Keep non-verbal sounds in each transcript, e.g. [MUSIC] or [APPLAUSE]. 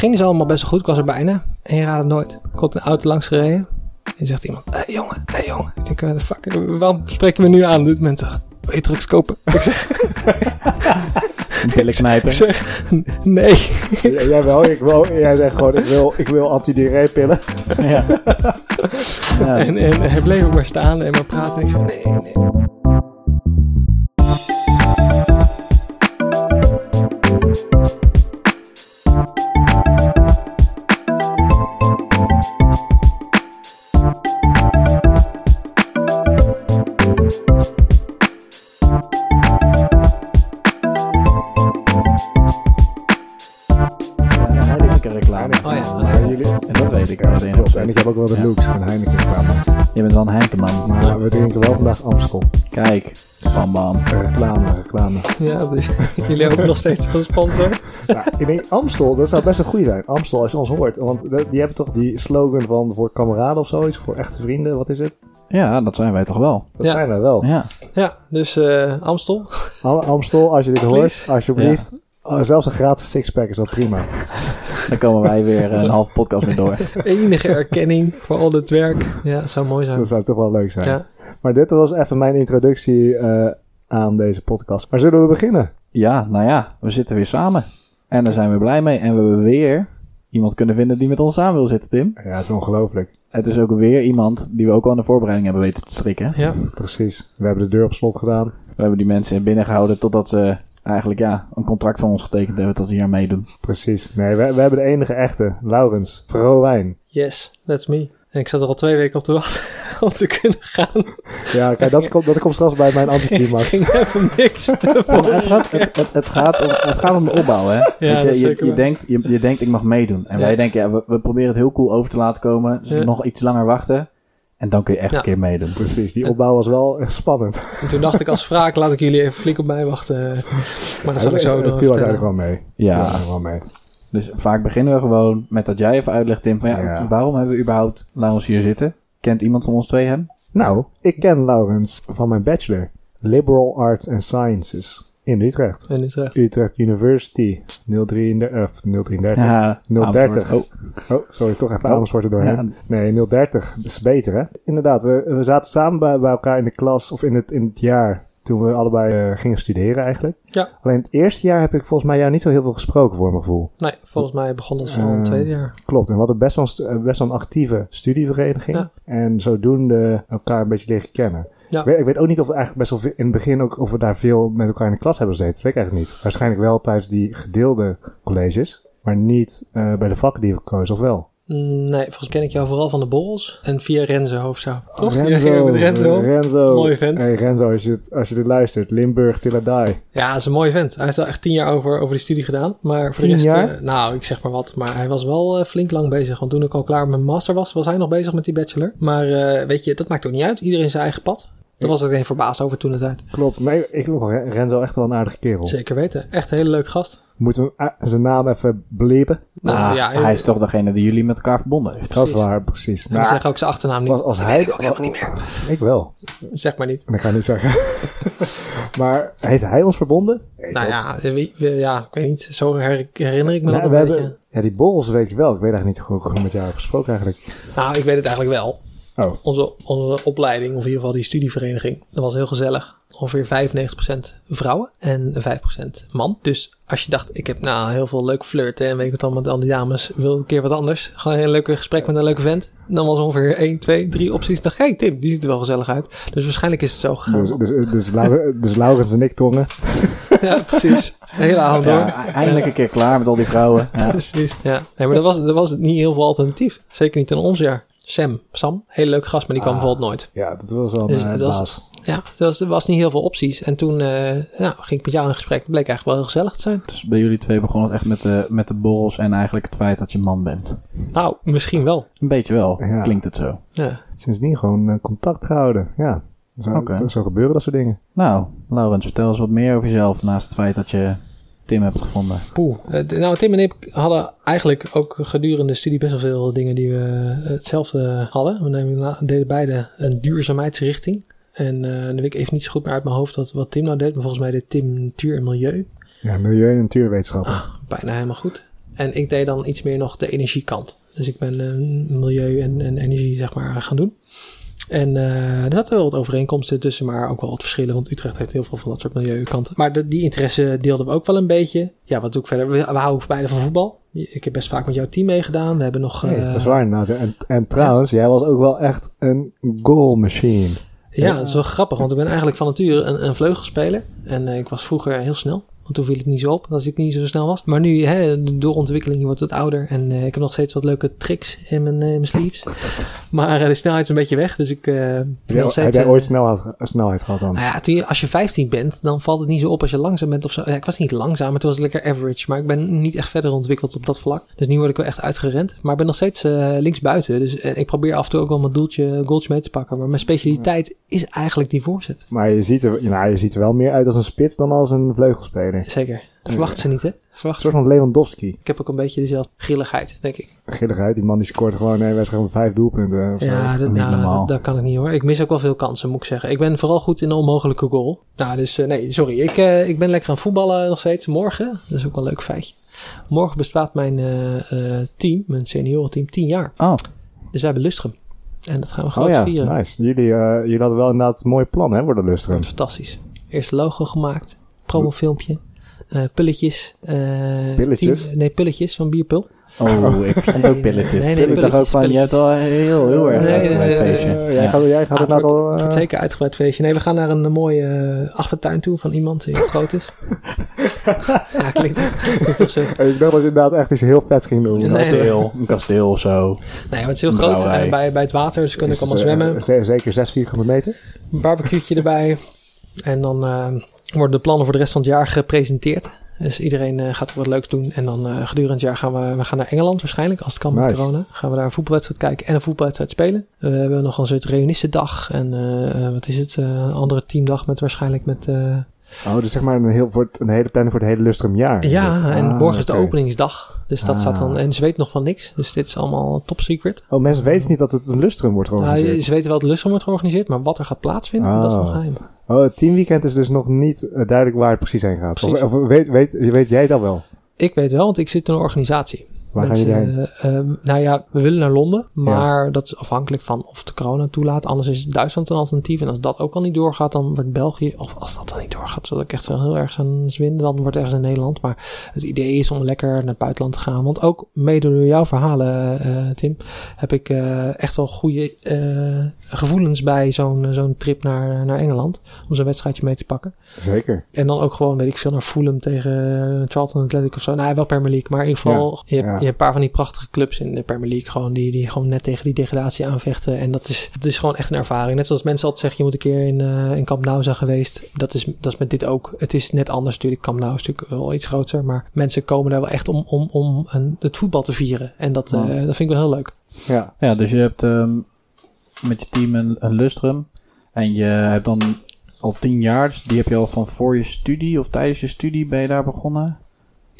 ging dus allemaal best wel goed. Ik was er bijna. En je raadt het nooit. Komt een auto langs gereden. En zegt iemand, hé hey, jongen, hé hey, jongen. Ik denk, the fuck, waarom spreek je me nu aan? Doet mensen, wil je drugs kopen? Ik zeg, [LAUGHS] Billen knijpen. ik zeg nee. Ja, jij wel, ik wel. Jij zegt gewoon, ik wil, ik wil antidiarreepillen. ja. [LAUGHS] ja. En, en hij bleef ook maar staan en maar praten. En ik zei, nee, nee. Wel de Ja. looks van Heineken. Je bent wel een Heinekenman. Maar we drinken wel vandaag Amstel. Kijk. Bam bam. Reclame, reclame. Ja, dus [LAUGHS] jullie hopen nog steeds van sponsor. Nou, ik denk Amstel, dat zou best een goede zijn. Amstel, als je ons hoort. Want die hebben toch die slogan van voor kameraden of zoiets. Voor echte vrienden, wat is het? Ja, dat zijn wij toch wel. Dat Ja. zijn er wel. Ja. Ja, dus eh, Amstel. Am- Amstel, als je dit hoort, alsjeblieft. Oh, zelfs een gratis sixpack is al prima. [LAUGHS] Dan komen wij weer een half podcast mee door. [LAUGHS] Enige erkenning voor al het werk. Ja, het zou mooi zijn. Dat zou toch wel leuk zijn. Ja. Maar dit was even mijn introductie eh, aan deze podcast. Maar zullen we beginnen? Ja, nou ja, we zitten weer samen. En daar zijn we blij mee. En we hebben weer iemand kunnen vinden die met ons samen wil zitten, Tim. Ja, het is ongelooflijk. Het is ook weer iemand die we ook al aan de voorbereiding hebben weten te strikken. Ja, Precies. We hebben de deur op slot gedaan. We hebben die mensen binnengehouden totdat ze eigenlijk ja, een contract van ons getekend hebben dat ze hier aan meedoen. Precies. Nee, we, we hebben de enige echte. Laurens Verhoewijn. yes, that's me. En ik zat er al twee weken op te wachten [LAUGHS] om te kunnen gaan. Ja, kijk, dat komt, dat komt straks bij mijn anticlimax. [LAUGHS] ging even niks. [LAUGHS] Het, gaat- het, het, het, gaat om, het gaat om de opbouw, hè? Je, je, denkt, je, je denkt, ik mag meedoen. En Ja. wij denken, ja, we, we proberen het heel cool over te laten komen. Dus Ja. nog iets langer wachten. En dan kun je echt Ja. een keer meedoen. Precies, die opbouw was wel echt spannend. En toen dacht ik als wraak, laat ik jullie even flink op mij wachten. Maar dat zal ik zo nog viel uiteindelijk wel mee. Ja, wel mee. dus vaak beginnen we gewoon met dat jij even uitlegt, Tim, van ja, Ja. waarom hebben we überhaupt Laurens hier zitten? Kent iemand van ons twee hem? Nou, ik ken Laurens van mijn bachelor. Liberal Arts and Sciences. In Utrecht. En Utrecht. Utrecht University. 033, of 033. Ja, 030. Oh, Oh, sorry, toch even Oh. Amersfoort er doorheen. Ja. Nee, 030 is beter, hè? Inderdaad, we, we zaten samen bij, bij elkaar in de klas, of in het, in het jaar, toen we allebei eh, gingen studeren eigenlijk. Ja. Alleen het eerste jaar heb ik volgens mij jou niet zo heel veel gesproken, voor mijn gevoel. Nee, volgens mij begon dat van Eh, het tweede jaar. Klopt, en we hadden best wel, eh, best wel een actieve studievereniging. Ja. En zodoende elkaar een beetje leren kennen. Ja. Ik, weet, ook niet of we eigenlijk best wel veel, in het begin ook of we daar veel met elkaar in de klas hebben gezeten. Dat weet ik eigenlijk niet. Waarschijnlijk wel tijdens die gedeelde colleges, maar niet eh, bij de vakken die we kozen, of wel? Mm, Nee, volgens mij ken ik jou vooral van de borrels. En via Renzo of zo. Toch? Renzo, met Renzo. Renzo. Mooi vent. Hey Renzo, als je, als je dit luistert, Limburg till I die. Ja, dat is een mooie vent. Hij heeft wel echt tien jaar over, over die studie gedaan. Maar voor de rest, eh, nou, ik zeg maar wat. Maar hij was wel eh, flink lang bezig. Want toen ik al klaar met mijn master was, was hij nog bezig met die bachelor. Maar weet je, dat maakt ook niet uit. Iedereen zijn eigen pad. Daar was ik alleen verbaasd over toen de tijd. Klopt, maar ik wel Renzo echt wel een aardige kerel. Zeker weten. Echt een hele leuke gast. Moeten we eh, zijn naam even blepen? Nou Ah, ja, hij is toch degene die jullie met elkaar verbonden heeft. Dat is waar, precies. En we zeggen ook zijn achternaam niet. als, als Dat hij... weet ik ook helemaal niet meer. Ik wel. Zeg maar niet. Dat kan ik niet zeggen. [LAUGHS] maar heeft hij ons verbonden? Nee, Nou ja, wie- wie- ja, ik weet niet. Zo her- herinner ik me Nou, nog we een beetje. hebben, ja, die borrels weet ik wel. Ik weet eigenlijk niet goed hoe ik met jou heb gesproken eigenlijk. Nou, ik weet het eigenlijk wel. Oh, Onze, onze opleiding, of in ieder geval die studievereniging, dat was heel gezellig. Ongeveer 95% vrouwen en 5% man. Dus als je dacht, ik heb nou heel veel leuk flirten en weet ik wat dan met al die dames, wil een keer wat anders. Gewoon een leuk gesprek met een leuke vent. Dan was ongeveer 1, 2, 3 opties. dacht, hey, Tim, die ziet er wel gezellig uit. Dus waarschijnlijk is het zo gegaan. dus, dus, dus, [LAUGHS] dus Laurens en ik tongen. [LAUGHS] ja, precies. De hele avond door. Ja, e- eindelijk een keer klaar met al die vrouwen. Ja. [LAUGHS] Precies. Ja. Nee, maar er was, er was niet heel veel alternatief. Zeker niet in ons jaar. Sam, Sam, hele leuke gast, maar die kwam Ah. bijvoorbeeld nooit. Ja, dat was wel een Dus eh, dat was- baas. Ja, er was, er was niet heel veel opties. En toen eh, nou, ging ik met jou in gesprek. Het bleek eigenlijk wel heel gezellig te zijn. Dus bij jullie twee begon het echt met de, met de borrels en eigenlijk het feit dat je man bent. Nou, misschien wel. Een beetje wel, Ja. klinkt het zo. Ja. Sindsdien gewoon eh, contact gehouden. Ja, zo, Oké. zo gebeuren dat soort dingen. Nou, Laurens, vertel eens wat meer over jezelf naast het feit dat je Tim hebt gevonden. Poeh. Eh, nou, Tim en ik hadden eigenlijk ook gedurende de studie best wel veel dingen die we eh, hetzelfde hadden. We nemen, deden beide een duurzaamheidsrichting. En dan weet ik even niet zo goed meer uit mijn hoofd wat, wat Tim nou deed. Maar volgens mij deed Tim natuur en milieu. Ja, milieu- en natuurwetenschappen. Ah, bijna helemaal goed. En ik deed dan iets meer nog de energiekant. Dus ik ben milieu en, en energie zeg maar gaan doen. En eh, er zaten wel wat overeenkomsten tussen, maar ook wel wat verschillen. Want Utrecht heeft heel veel van dat soort milieukanten. Maar de- die interesse deelden we ook wel een beetje. Ja, wat doe ik verder? We, we houden beide van voetbal. Ik heb best vaak met jouw team meegedaan. We hebben nog... Nee, eh, dat is waar. En, en trouwens, jij was ook wel echt een goal machine. Ja, dat is wel grappig, want ik ben eigenlijk van nature een, een vleugelspeler. En eh, ik was vroeger heel snel. Want toen viel het niet zo op dat ik niet zo snel was. Maar nu, hè, door ontwikkeling, je wordt het ouder. En eh, ik heb nog steeds wat leuke tricks in mijn, eh, in mijn sleeves. [LAUGHS] maar eh, de snelheid is een beetje weg. Dus ik ben Heb jij, steeds... heb jij ooit snelheid, snelheid gehad dan? nou ja, toen je, als je 15 bent, dan valt het niet zo op als je langzaam bent of zo. Ja, ik was niet langzaam, maar toen was ik lekker average. Maar ik ben niet echt verder ontwikkeld op dat vlak. Dus nu word ik wel echt uitgerend. Maar ik ben nog steeds eh linksbuiten. Dus ik probeer af en toe ook wel mijn doeltje, goaltje mee te pakken. Maar mijn specialiteit is eigenlijk die voorzet. Maar je ziet, er, nou, je ziet er wel meer uit als een spits dan als een vleugelspeler. Zeker. Dat verwachten ze niet, hè? Dat Een verwachten soort van Lewandowski. Ik heb ook een beetje dezelfde grilligheid, denk ik. Gilligheid, die man die scoort gewoon een wedstrijd met vijf doelpunten. Of zo. Ja, dat, nou, dat, dat kan ik niet hoor. Ik mis ook wel veel kansen, moet ik zeggen. Ik ben vooral goed in de onmogelijke goal. Nou, dus eh, nee, sorry. Ik, eh, ik ben lekker aan voetballen nog steeds. Morgen, dat is ook wel een leuk feitje. Morgen bestaat mijn eh, team, mijn seniorenteam, 10 jaar. Oh, Dus we hebben Lustrum. En dat gaan we groot Oh ja, vieren. nice. Jullie, jullie hadden wel inderdaad een mooi plan hè, voor de Dat Lustrum. is fantastisch. Eerst logo gemaakt, promofilmpje, eh pulletjes. eh, Pilletjes? team- nee, pulletjes van bierpul. oh ik verstond ook [LAUGHS] pilletjes. Nee, nee, ik dacht ook pilletjes, van, je hebt al heel, heel erg Nee, uitgebreid feestje. Eh, jij Ja. gaat, jij gaat Ah, het het nou al... Het eh, wordt zeker uitgebreid feestje. Nee, we gaan naar een mooie achtertuin toe van iemand die [LAUGHS] groot is. ja, klinkt, klinkt toch zo. Ik dacht dat je inderdaad echt iets heel vets ging doen. Een kasteel, een kasteel of zo. Nee, maar het is heel groot bij, bij het water, dus kunnen ik allemaal zwemmen. ze- zeker 6 vierkante meter. Een barbecue'tje erbij. En dan worden de plannen voor de rest van het jaar gepresenteerd. Dus iedereen eh, gaat wat leuks doen. En dan eh, gedurende het jaar gaan we, we gaan naar Engeland waarschijnlijk, als het kan met corona. Gaan we daar een voetbalwedstrijd kijken en een voetbalwedstrijd spelen. we hebben nog een soort reunistendag. En eh, eh, wat is het? eh, een andere teamdag met waarschijnlijk met... Oh, dus zeg maar een, heel, voor het- een hele planning voor het hele Lustrum jaar. Ja, en Ah, morgen is de openingsdag. Dus dat Ah. staat dan. En ze weten nog van niks. Dus dit is allemaal top secret. Oh, mensen weten niet dat het een Lustrum wordt Nou, georganiseerd. ze weten wel dat de Lustrum wordt georganiseerd, maar wat er gaat plaatsvinden, dat is nog Oh. geheim. Oh, het teamweekend is dus nog niet eh, duidelijk waar het precies heen gaat. Precies. Of, of weet, weet, weet jij dat wel? Ik weet wel, want ik zit in een organisatie. Waar Mensen, jullie heen? eh, ehm, nou ja, we willen naar Londen, maar dat is afhankelijk van of de corona toelaat. Anders is Duitsland een alternatief. En als dat ook al niet doorgaat, dan wordt België, of als dat dan niet doorgaat, zodat ik echt heel erg aan zwin, dan wordt ergens in Nederland. Maar het idee is om lekker naar het buitenland te gaan. Want ook mede door jouw verhalen, eh, Tim, heb ik eh, echt wel goede gevoelens bij zo'n zo'n trip naar, naar Engeland. Om zo'n wedstrijdje mee te pakken. Zeker. En dan ook gewoon, weet ik veel, naar Fulham tegen Charlton Athletic of zo. Nou, wel Premier League. Maar in ieder geval, je, hebt, ja. Je hebt een paar van die prachtige clubs in de Premier League. Gewoon die, die gewoon net tegen die degradatie aanvechten. En dat is, dat is gewoon echt een ervaring. Net zoals mensen altijd zeggen, je moet een keer in, eh in Camp Nou zijn geweest. Dat is, dat is met dit ook. Het is net anders natuurlijk. Camp Nou is natuurlijk wel iets groter. Maar mensen komen daar wel echt om, om, om een, het voetbal te vieren. En dat, eh, dat vind ik wel heel leuk. Ja. Ja, dus je hebt ehm, met je team een, een lustrum. En je hebt dan al tien jaar, dus die heb je al van voor je studie of tijdens je studie ben je daar begonnen?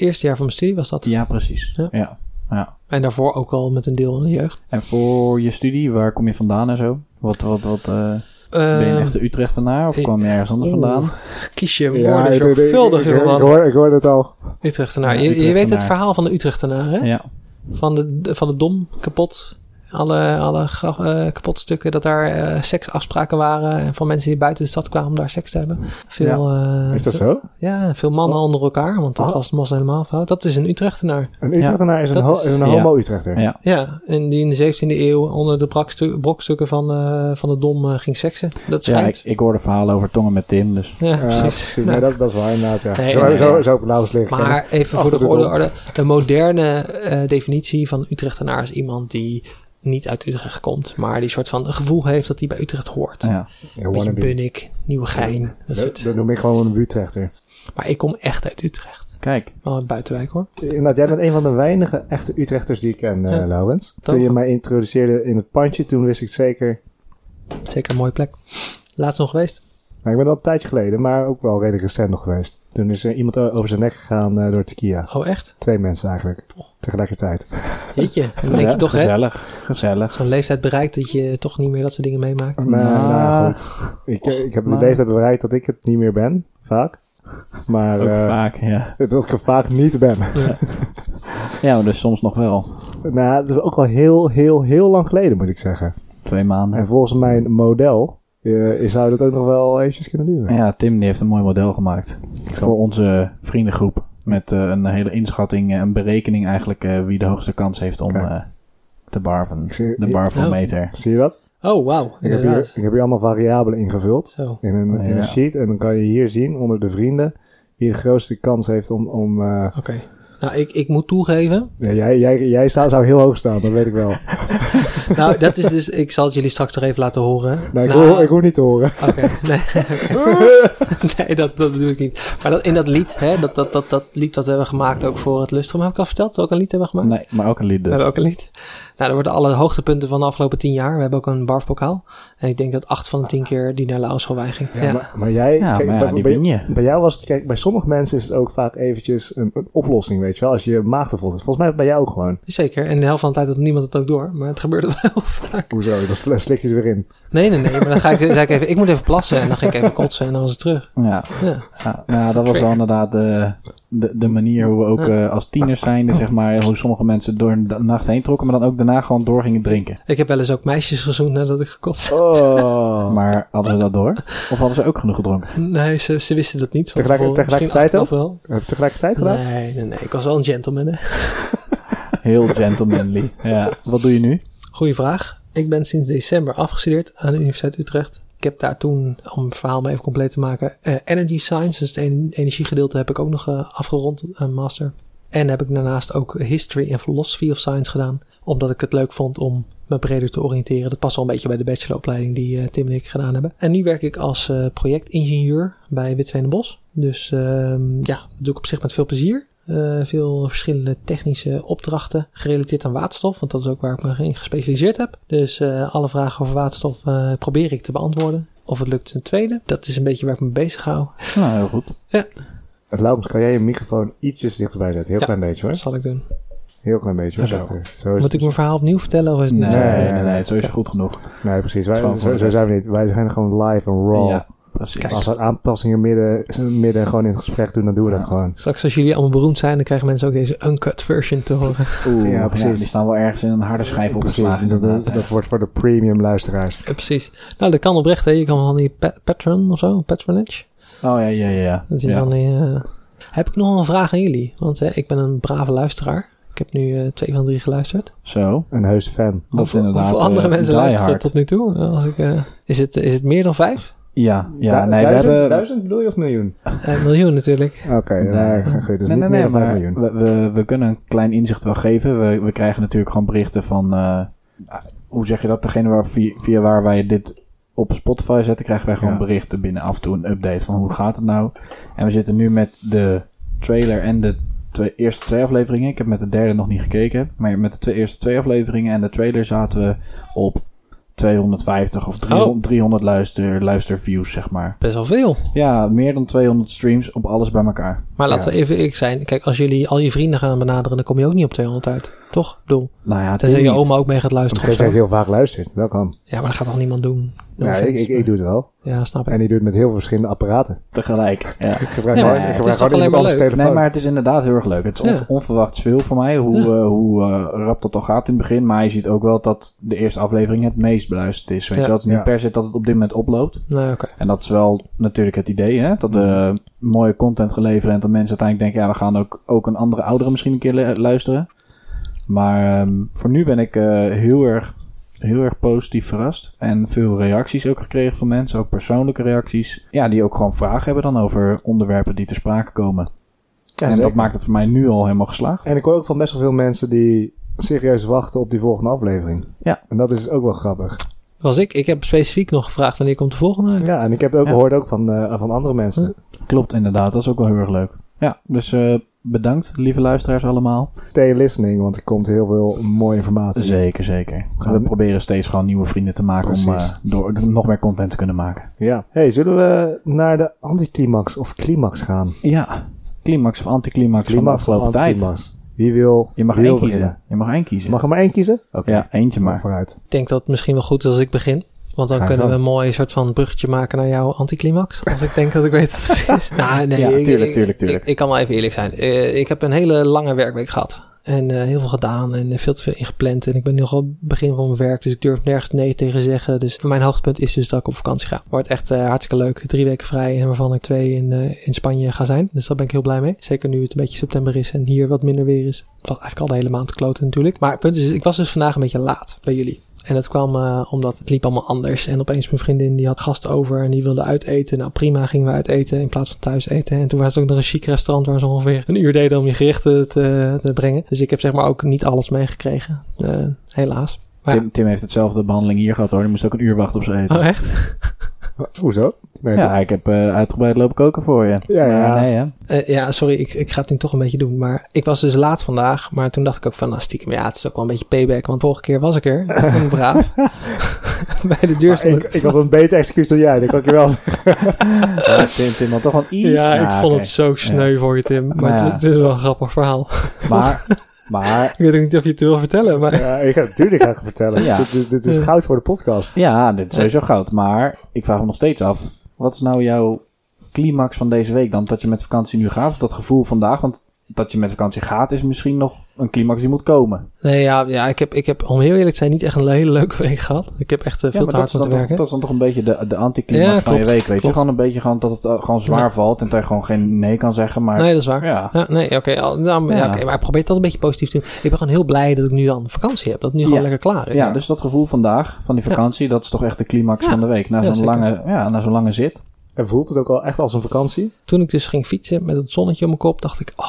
Eerste jaar van mijn studie was dat. Ja, precies. Ja. Ja. ja. En daarvoor ook al met een deel in de jeugd. En voor je studie, waar kom je vandaan en zo? Wat, wat, wat, eh, ben je een Ehm, echte Utrechtenaar of ik- kwam je ergens anders oeh. vandaan? Kies je Ja, woorden ik- zorgvuldig, ik, ik, jongen. ik, hoor, ik hoor het al. Utrechtenaar. Ja, je, je weet het verhaal van de Utrechtenaar, hè? Ja. Van, de, de- van de dom kapot. Alle, alle eh, kapotstukken, dat daar eh, seksafspraken waren. En van mensen die buiten de stad kwamen om daar seks te hebben. Veel, eh, Is dat veel- zo? Ja, veel mannen onder elkaar, want dat Ah. was, was helemaal fout. Dat is een Utrechtenaar. Een Utrechtenaar is een, ho- is- een ja. homo-Utrechter. Ja. Ja, en die in de 17e eeuw onder de brakstu- brokstukken van, eh, van de dom ging seksen. Dat Ja, schijnt. ik, ik hoorde verhalen over tongen met Tim, dus Ja, Ja, precies. precies. Nou, [LAUGHS] Nee, dat, dat is waar inderdaad, ja. Nee, zo, nee, zo, nee. zo op nauwelijks liggen. Maar even voor de de orde, orde. De moderne eh, definitie van Utrechtenaar is iemand die niet uit Utrecht komt, maar die soort van een gevoel heeft dat hij bij Utrecht hoort. ja. Ja, Beetje. Bunnik, Nieuwegein. Dat is Dat, dat noem ik gewoon een Utrechter. Maar ik kom echt uit Utrecht. Kijk, Wel uit Buitenwijk hoor. Inderdaad, jij bent een van de weinige echte Utrechters die ik ken, eh Ja. Laurens. Toch? Toen je mij introduceerde in het pandje, toen wist ik zeker... Zeker een mooie plek. Laatst nog geweest. Maar ik ben al een tijdje geleden, maar ook wel redelijk recent nog geweest. Toen is er iemand over zijn nek gegaan eh, door Tequila. Oh echt? Twee mensen eigenlijk. Tegelijkertijd. Jeetje. [LAUGHS] Dan denk je toch hè. gezellig, gezellig. Zo'n leeftijd bereikt dat je toch niet meer dat soort dingen meemaakt. Maar, Nou, nou, goed. Ik, eh, ik heb de maar- leeftijd bereikt dat ik het niet meer ben. Vaak. Maar Ook eh, vaak, ja. [LAUGHS] dat ik er vaak niet ben. Ja, [LAUGHS] dus soms nog wel. Nou, dat is ook al heel, heel, heel lang geleden, moet ik zeggen. Twee maanden. En volgens mijn model zou dat ook nog wel eventjes kunnen duren. Ja, Tim die heeft een mooi model gemaakt. Voor onze vriendengroep. Met eh, een hele inschatting, en berekening eigenlijk eh, wie de hoogste kans heeft om eh, te barven. Ik zie, De barvometer. zie je dat? Oh, wauw. Ik heb, hier, inderdaad. ik heb hier allemaal variabelen ingevuld Zo. in een, in Ja. een sheet. En dan kan je hier zien, onder de vrienden, wie de grootste kans heeft om... om eh, Oké. Nou, ik, ik moet toegeven. ja, jij jij, jij sta, zou heel hoog staan, dat weet ik wel. [LAUGHS] nou, dat is dus... Ik zal het jullie straks nog even laten horen. Nee, ik, Nou, hoor, ik hoor niet te horen. Oké, [LAUGHS] nee. [LAUGHS] nee, dat, dat bedoel ik niet. Maar dat, in dat lied, hè, dat, dat, dat, dat lied dat we hebben gemaakt ook voor het Lustrum, heb ik al verteld? Dat we ook een lied hebben gemaakt? Nee, maar ook een lied We dus. hebben ook een lied. Nou, dat worden alle hoogtepunten van de afgelopen tien jaar. We hebben ook een barfbokaal. En ik denk dat acht van de tien keer die naar Lauwschoolwij ging. Ja, Ja, Maar, maar jij... Ja, kijk, maar ja, bij, die bij- win je. bij jou was het... Kijk, bij sommige mensen is het ook vaak eventjes een, een oplossing, weet je wel. Als je maag te vol zit. Volgens mij bij jou ook gewoon. Zeker. En de helft van de tijd had niemand het ook door. Maar het gebeurde [LAUGHS] wel vaak. Hoezo? Dan sl- slik je het weer in. Nee, nee, nee. Maar dan ga ik, zei ik even, ik moet even plassen. En dan ging ik even kotsen en dan was het terug. Ja, Ja. ja, ja, dat was wel inderdaad de, de, de manier hoe we ook Ja. eh, als tieners zijnde, zeg maar, hoe sommige mensen door de nacht heen trokken, maar dan ook daarna gewoon door gingen drinken. Ik heb wel eens ook meisjes gezoend nadat ik gekotst heb. Oh. [LAUGHS] Maar hadden ze dat door? Of hadden ze ook genoeg gedronken? Nee, ze, ze wisten dat niet. Tegelijk- tevoren. tegelijkertijd achteraf wel. Heb je tegelijkertijd gedaan? Nee, nee, nee. Ik was wel een gentleman, hè. [LAUGHS] Heel gentlemanly. Ja. Wat doe je nu? Goeie vraag. Ik ben sinds december afgestudeerd aan de Universiteit Utrecht. Ik heb daar toen, om het verhaal maar even compleet te maken, eh, Energy Science, dus het en- energiegedeelte, heb ik ook nog eh, afgerond, een master. En heb ik daarnaast ook History en Philosophy of Science gedaan, omdat ik het leuk vond om me breder te oriënteren. Dat past wel een beetje bij de bacheloropleiding die eh, Tim en ik gedaan hebben. En nu werk ik als eh, projectingenieur bij Witzwijn Bos. Dus ehm, ja, dat doe ik op zich met veel plezier. Eh, veel verschillende technische opdrachten gerelateerd aan waterstof, want dat is ook waar ik me in gespecialiseerd heb. Dus eh, alle vragen over waterstof eh, probeer ik te beantwoorden. Of het lukt een tweede. Dat is een beetje waar ik me bezig hou. Nou, heel goed. Laurens, kan jij je microfoon ietsjes dichterbij zetten? Heel Ja. klein beetje hoor. Dat zal ik doen. Heel klein beetje hoor. Zo. Moet ik mijn verhaal opnieuw vertellen of is het Nee, nee, zo? nee, nee, zo is het goed genoeg. Nee, precies. Wij, zo, zijn we niet. Wij zijn gewoon live en raw. Ja, precies. Als we aanpassingen midden, midden gewoon in het gesprek doen, dan doen we dat gewoon. Straks als jullie allemaal beroemd zijn, dan krijgen mensen ook deze uncut version te horen. Oeh, Ja, ja, precies. die staan wel ergens in een harde schijf opgeslagen. Dat, inderdaad. dat wordt voor de premium luisteraars. Ja, precies. Nou, dat kan oprecht. Hè. Je kan van die pa- patron of zo, patronage. Oh ja, ja, ja. ja. Dat je ja. dan die, eh, Heb ik nog een vraag aan jullie? Want eh, ik ben een brave luisteraar. Ik heb nu eh, twee van drie geluisterd. Zo, Een heuse fan. dat is Hoeveel- inderdaad Hoeveel andere eh, mensen luisteren hard. tot nu toe? Als ik, eh, is, het, is het meer dan vijf? Ja, ja Du- nee, we duizend, hebben... duizend bedoel je of miljoen? [LAUGHS] Een miljoen natuurlijk. Oké, Nee. nee, goed. Dus nee, niet nee, nee, dan 5 maar miljoen. we, we, we kunnen een klein inzicht wel geven. We, we krijgen natuurlijk gewoon berichten van... eh, hoe zeg je dat? Degene waar, via, via waar wij dit op Spotify zetten, krijgen wij gewoon Ja. berichten binnen af en toe een update van hoe gaat het nou. En we zitten nu met de trailer en de twee, eerste twee afleveringen. Ik heb met de derde nog niet gekeken. Maar met de twee, eerste twee afleveringen en de trailer zaten we op 250 of 300, 300 luister, luisterviews, zeg maar. Best wel veel. Ja, meer dan 200 streams op alles bij elkaar. Maar laten Ja. we even eerlijk zijn. Kijk, als jullie al je vrienden gaan benaderen, dan kom je ook niet op 200 uit. Toch? Ik bedoel, Nou ja, tenzij je niet. oma ook mee gaat luisteren of Tenzij je heel vaak luistert, dat kan. Ja, maar dat gaat toch niemand doen? No Ja, ik, ik, doe het wel. Ja, snap ik. En die doet het met heel veel verschillende apparaten. tegelijk. Ja. Ik gebruik Ja, maar gewoon, ik het is gebruik gewoon alleen maar leuk? telefoon. Nee, maar het is inderdaad heel erg leuk. Het is on- Ja. onverwachts veel voor mij, hoe, Ja. eh, hoe eh, rap dat al gaat in het begin. Maar je ziet ook wel dat de eerste aflevering het meest beluisterd is. Weet Ja. je wel? Het is niet Ja. per se dat het op dit moment oploopt. Nee, oké. En dat is wel natuurlijk het idee, hè? Dat we mooie content gaan leveren en dat mensen uiteindelijk denken... ja, we gaan ook, ook een andere oudere misschien een keer lu- luisteren. Maar ehm, voor nu ben ik eh, heel, erg, heel erg positief verrast. En veel reacties ook gekregen van mensen, ook persoonlijke reacties. Ja, die ook gewoon vragen hebben dan over onderwerpen die ter sprake komen. Ja, en zeker. dat maakt het voor mij nu al helemaal geslaagd. En ik hoor ook van best wel veel mensen die serieus wachten op die volgende aflevering. Ja. En dat is ook wel grappig. Was ik, ik heb specifiek nog gevraagd wanneer komt de volgende uit. Ja, en ik heb ook Ja. gehoord ook van, eh, van andere mensen. Klopt, inderdaad. Dat is ook wel heel erg leuk. Ja, dus eh, bedankt, lieve luisteraars allemaal. Stay listening, want er komt heel veel mooie informatie. Zeker, zeker. We proberen steeds gewoon nieuwe vrienden te maken om eh, door, nog meer content te kunnen maken. Ja. Hey, zullen we naar de anticlimax of climax gaan? Ja, climax of anticlimax van de afgelopen tijd. Wie wil Je mag één kiezen. Je mag één kiezen. Mag er maar één kiezen? Oké. Ja, eentje Maar maar. vooruit. Ik denk dat het misschien wel goed is als ik begin. Want dan kunnen we een mooi soort van bruggetje maken naar jouw anticlimax. Als ik denk dat ik weet wat het is. [LAUGHS] nou, nee, Ja, ik- tuurlijk, ik, tuurlijk, tuurlijk. Ik, ik kan wel even eerlijk zijn. Eh, ik heb een hele lange werkweek gehad. En eh, heel veel gedaan en veel te veel ingepland. En ik ben nu al het begin van mijn werk, dus ik durf nergens nee tegen zeggen. Dus mijn hoogtepunt is dus dat ik op vakantie ga. Wordt echt uh, hartstikke leuk. Drie weken vrij en waarvan ik twee in, uh, in Spanje ga zijn. Dus daar ben ik heel blij mee. Zeker nu het een beetje september is en hier wat minder weer is. Het was eigenlijk al de hele maand te kloten natuurlijk. Maar het punt is, ik was dus vandaag een beetje laat bij jullie. En dat kwam uh, omdat het liep allemaal anders. En opeens mijn vriendin die had gast over en die wilde uiteten. Nou prima, gingen we uiteten in plaats van thuis eten. En toen was het ook nog een chic restaurant waar ze ongeveer een uur deden om je gerechten te, te brengen. Dus ik heb zeg maar ook niet alles meegekregen. Uh, helaas. Maar Tim, Tim, heeft hetzelfde behandeling hier gehad hoor. Die moest ook een uur wachten op zijn eten. Oh echt? Hoezo? Nee, ja, ik heb uh, uitgebreid lopen koken voor je. Ja, ja. nee, hè? Uh, ja, sorry, ik, ik ga het nu toch een beetje doen. Maar ik was dus laat vandaag. Maar toen dacht ik ook van, nou stiekem, ja, het is ook wel een beetje payback. Want vorige keer was ik er, [LAUGHS] ben braaf. [LAUGHS] Bij de deur ik, ik had een beter excuus dan jij, dat kan ik je wel [LAUGHS] ja, Tim, Tim had toch wel iets. Ja, ik vond okay. het zo sneu ja. voor je, Tim. Maar ja. het, het, is wel een grappig verhaal. Maar... Maar... Ik weet ook niet of je het wil vertellen, maar... Ja, ik ga het natuurlijk graag vertellen. Ja. Dit, dit, dit, is goud voor de podcast. Ja, dit is sowieso goud. Maar ik vraag me nog steeds af. Wat is nou jouw climax van deze week dan? Dat je met vakantie nu gaat? Of dat gevoel vandaag? Want dat je met vakantie gaat is misschien nog een climax die moet komen. Nee, ja, ja ik, heb, ik heb, om heel eerlijk te zijn, niet echt een hele leuke [LAUGHS] week gehad. Ik heb echt uh, veel ja, te hard moeten werken. Toch, dat is dan toch een beetje de, de anticlimax ja, van je week, weet klopt. je? Gewoon een beetje gewoon dat het uh, gewoon zwaar ja. valt en dat je gewoon geen nee kan zeggen. Maar, nee, dat is waar. Ja. ja nee, oké. Okay, nou, ja. okay, maar ik probeer dat een beetje positief te doen. Ik ben gewoon heel blij dat ik nu dan vakantie heb. Dat het nu gewoon lekker klaar is. Ja, dus dat gevoel vandaag, van die vakantie, dat is toch echt de climax van de week. Na zo'n lange, ja, na zo'n lange zit. En voelt het ook al echt als een vakantie? Toen ik dus ging fietsen met het zonnetje op mijn kop, dacht ik, oh,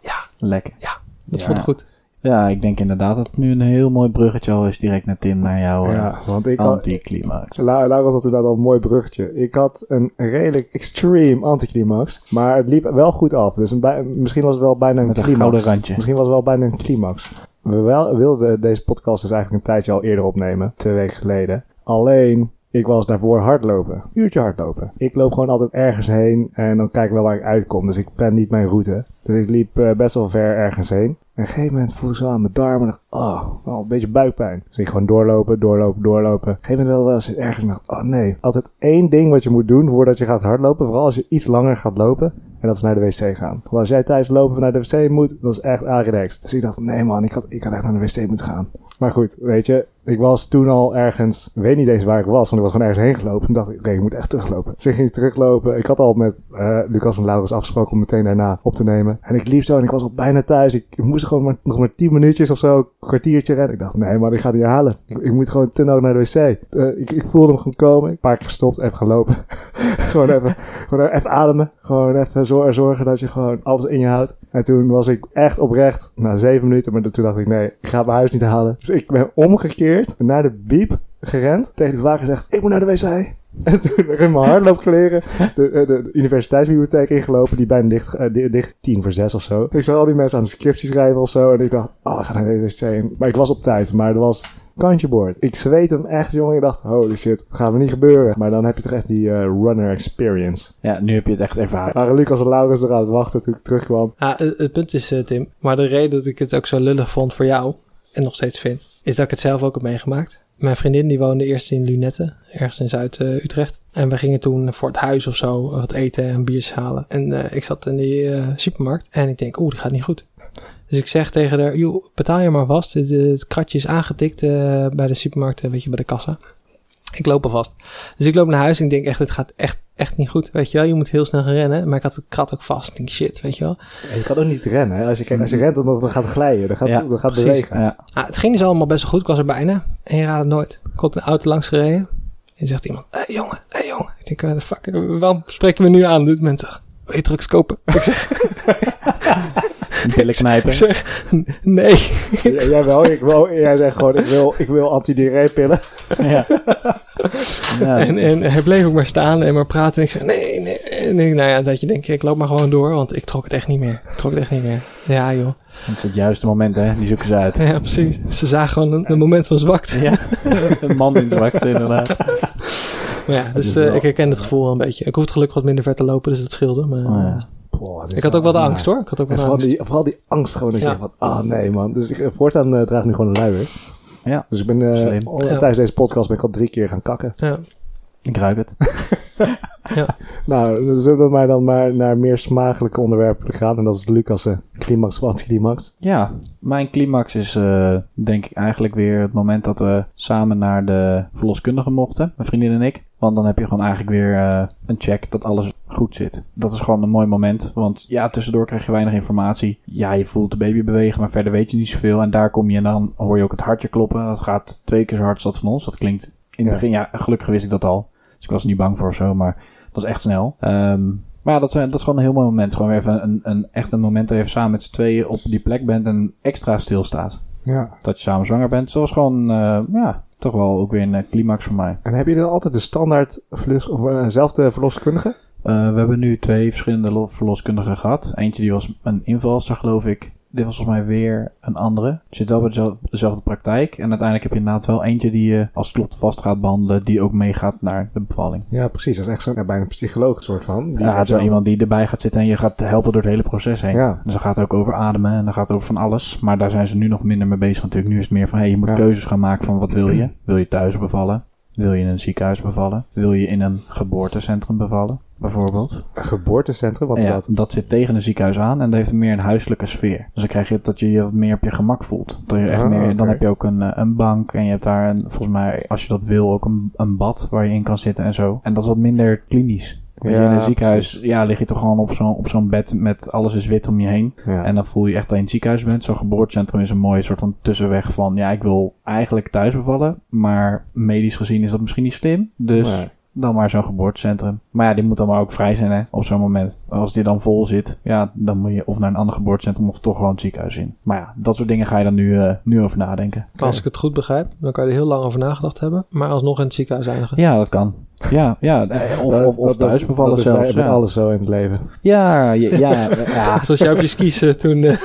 ja. Lekker. Ja, dat voelde goed. Ja, ik denk inderdaad dat het nu een heel mooi bruggetje al is direct naar Tim, naar jouw ja, want ik anticlimax. Was dat inderdaad al een mooi bruggetje. Ik had een redelijk extreme anticlimax, maar het liep wel goed af. Dus een misschien was het wel bijna een Met climax. een gouden randje. Misschien was het wel bijna een climax. We wel, wilden deze podcast dus eigenlijk een tijdje al eerder opnemen, twee weken geleden. Alleen, ik was daarvoor hardlopen. Uurtje hardlopen. Ik loop gewoon altijd ergens heen en dan kijk ik wel waar ik uitkom. Dus ik plan niet mijn route. Dus ik liep uh, best wel ver ergens heen. En op een gegeven moment voelde ik zo aan mijn darmen. En dacht, oh, oh, een beetje buikpijn. Dus ik gewoon doorlopen, doorlopen, doorlopen. Op een gegeven moment wel eens ergens dacht, oh nee. Altijd één ding wat je moet doen voordat je gaat hardlopen. Vooral als je iets langer gaat lopen. En dat is naar de wc gaan. Want als jij tijdens lopen naar de wc moet, dat is echt relaxed. Dus ik dacht, nee man, ik had, ik had echt naar de wc moeten gaan. Maar goed, weet je, ik was toen al ergens, weet niet eens waar ik was, want ik was gewoon ergens heen gelopen. En dacht ik, oké, ik moet echt teruglopen. Dus ik ging teruglopen. Ik had al met uh, Lucas en Laurens afgesproken om meteen daarna op te nemen. En ik liep zo en ik was al bijna thuis. Ik, moest gewoon nog maar 10 minuutjes of zo, een kwartiertje rennen. Ik dacht, nee, maar ik ga niet halen. Ik, moet gewoon te nodig naar de wc. Uh, ik, voelde hem gewoon komen. Een paar keer gestopt, even gaan lopen. [LAUGHS] gewoon, even, even ademen. Gewoon even zor zorgen dat je gewoon alles in je houdt. En toen was ik echt oprecht, na 7 minuten, maar toen dacht ik, nee, ik ga mijn huis niet halen. Dus ik ben omgekeerd naar de biep gerend. Tegen de bewaker gezegd, ik moet naar de wc. [LAUGHS] En toen ben ik in mijn hardloopkleren de, de, de universiteitsbibliotheek ingelopen. Die bijna dicht, uh, dicht tien voor zes of zo. Ik zag al die mensen aan de scriptie schrijven of zo. En ik dacht, oh, ik ga naar de wc. Maar ik was op tijd. Maar er was kantje boord. Ik zweet hem echt, jongen. Ik dacht, holy shit, gaat me niet gebeuren. Maar dan heb je toch echt die uh, runner experience. Ja, nu heb je het echt ervaren. Maar Lucas en Laurens er aan het wachten toen ik terugkwam. Ah, het, het punt is, uh, Tim, maar de reden dat ik het ook zo lullig vond voor jou, en nog steeds vind, is dat ik het zelf ook heb meegemaakt. Mijn vriendin die woonde eerst in Lunette, ergens in Zuid-Utrecht. En we gingen toen voor het huis of zo wat eten en biertjes halen. En uh, ik zat in die uh, supermarkt en ik denk, oeh, die gaat niet goed. Dus ik zeg tegen haar, joh, betaal je maar vast. Het, kratje is aangetikt uh, bij de supermarkt, weet je, bij de kassa. Ik loop alvast. Dus ik loop naar huis en ik denk echt, het gaat echt, echt niet goed. Weet je wel, je moet heel snel gaan rennen. Maar ik had het krat ook vast. Ik denk, shit, weet je wel. Ja, je kan ook niet rennen. Hè? Als, je, als je rent, dan, dan gaat het glijden. Dan gaat, ja, dan gaat bewegen. Ja. Ah, het ging dus allemaal best wel goed. Ik was er bijna. En je raadt het nooit. Komt een auto langs gereden. En zegt iemand, hé hey, jongen, hé hey, jongen. Ik denk, the fuck, waarom spreek je me nu aan? Doet mensen, wil je drugs kopen? Ik zeg... [LAUGHS] [LAUGHS] [LAUGHS] Billen knijpen. Ik zeg, nee. Ja, jij wel, ik wil, jij zegt gewoon, ik wil, ik wil antidiarreepillen. Ja. [LAUGHS] ja. En, en hij bleef ook maar staan en maar praten. En ik zeg, nee, nee. En ik, nou ja, dat je denkt, ik loop maar gewoon door, want ik trok het echt niet meer. Ik trok het echt niet meer. Ja, joh. Het is het juiste moment, hè? Die zoeken ze uit. Ja, precies. Ze zagen gewoon een, een moment van zwakte. Ja, [LAUGHS] een man in zwakte, inderdaad. Maar ja, dus uh, ik herken het gevoel wel een beetje. Ik hoefde gelukkig wat minder ver te lopen, dus dat scheelde. Maar, oh, ja. Boah, ik had ook wel de angst hoor. Ik had ook wel de vooral, angst. die, vooral die angst gewoon dat je van, ah nee man. Dus ik, voortaan uh, draag ik nu gewoon een luier. Ja. Dus ik ben uh, Ja. tijdens deze podcast ben ik al drie keer gaan kakken. Ja. Ik ruik het. [LAUGHS] Nou, dan zullen we maar dan maar naar meer smakelijke onderwerpen gaan. En dat is Lucas' eh, climax of anticlimax. Ja, mijn climax is eh, denk ik eigenlijk weer het moment dat we samen naar de verloskundige mochten, mijn vriendin en ik. Want dan heb je gewoon eigenlijk weer eh, een check dat alles goed zit. Dat is gewoon een mooi moment, want ja, tussendoor krijg je weinig informatie. Ja, je voelt de baby bewegen, maar verder weet je niet zoveel. En daar kom je en dan hoor je ook het hartje kloppen. Dat gaat twee keer zo hard als dat van ons. Dat klinkt in het Ja. begin, ja, gelukkig wist ik dat al. Dus ik was er niet bang voor of zo, maar dat is echt snel. Ehm, maar ja, dat, is- dat is gewoon een heel mooi moment. Gewoon weer even een, een, echt een moment dat je even samen met z'n tweeën op die plek bent en extra stilstaat. Ja. Dat je samen zwanger bent. Zo was gewoon, eh, ja, toch wel ook weer een eh, climax voor mij. En heb je dan altijd de standaard verlos- of, eh, zelfde verloskundige? Eh, we hebben nu twee verschillende lo- verloskundigen gehad. Eentje die was een invalster, geloof ik. Dit was volgens mij weer een andere. Je zit wel bij dezelfde, dezelfde praktijk. En uiteindelijk heb je inderdaad wel eentje die je als klot vast gaat behandelen. Die ook meegaat naar de bevalling. Ja, precies. Dat is echt zo, ja, bijna een psycholoog soort van. Die Ja, het is wel iemand die erbij gaat zitten en je gaat helpen door het hele proces heen. Ja. Dus dan gaat het ook over ademen en dan gaat het over van alles. Maar daar zijn ze nu nog minder mee bezig natuurlijk. Nu is het meer van, hey, je moet Ja. keuzes gaan maken van wat wil je? [CLEARS THROAT] Wil je thuis bevallen? Wil je in een ziekenhuis bevallen? Wil je in een geboortecentrum bevallen? Bijvoorbeeld. Een geboortecentrum, wat is ja, dat? dat zit tegen een ziekenhuis aan en dat heeft meer een huiselijke sfeer. Dus dan krijg je dat je je wat meer op je gemak voelt. Dat je echt Ah, meer. Dan heb je ook een, eh, een bank en je hebt daar een, volgens mij, als je dat wil, ook een, een bad waar je in kan zitten en zo. En dat is wat minder klinisch. Weet je, in een ziekenhuis ja, lig je toch gewoon op zo'n op zo'n bed met alles is wit om je heen. Ja. En dan voel je echt dat je in het ziekenhuis bent. Zo'n geboortecentrum is een mooie soort van tussenweg van... ja, ik wil eigenlijk thuis bevallen... maar medisch gezien is dat misschien niet slim. Dus Nee. Dan maar zo'n geboortecentrum. Maar ja, die moet dan maar ook vrij zijn hè, op zo'n moment. Als die dan vol zit, ja, dan moet je of naar een ander geboortecentrum... of toch gewoon het ziekenhuis in. Maar ja, dat soort dingen ga je dan nu, eh, nu over nadenken. Als ik het goed begrijp, dan kan je er heel lang over nagedacht hebben. Maar alsnog in het ziekenhuis eindigen. Ja, dat kan. Ja, ja eh, of, Dat- of, of dat- dat- thuis bevallen dat is zelfs. Ja. alles zo in het leven. Ja, ja, ja, [LAUGHS] ja, Zoals jij op je skis toen... eh,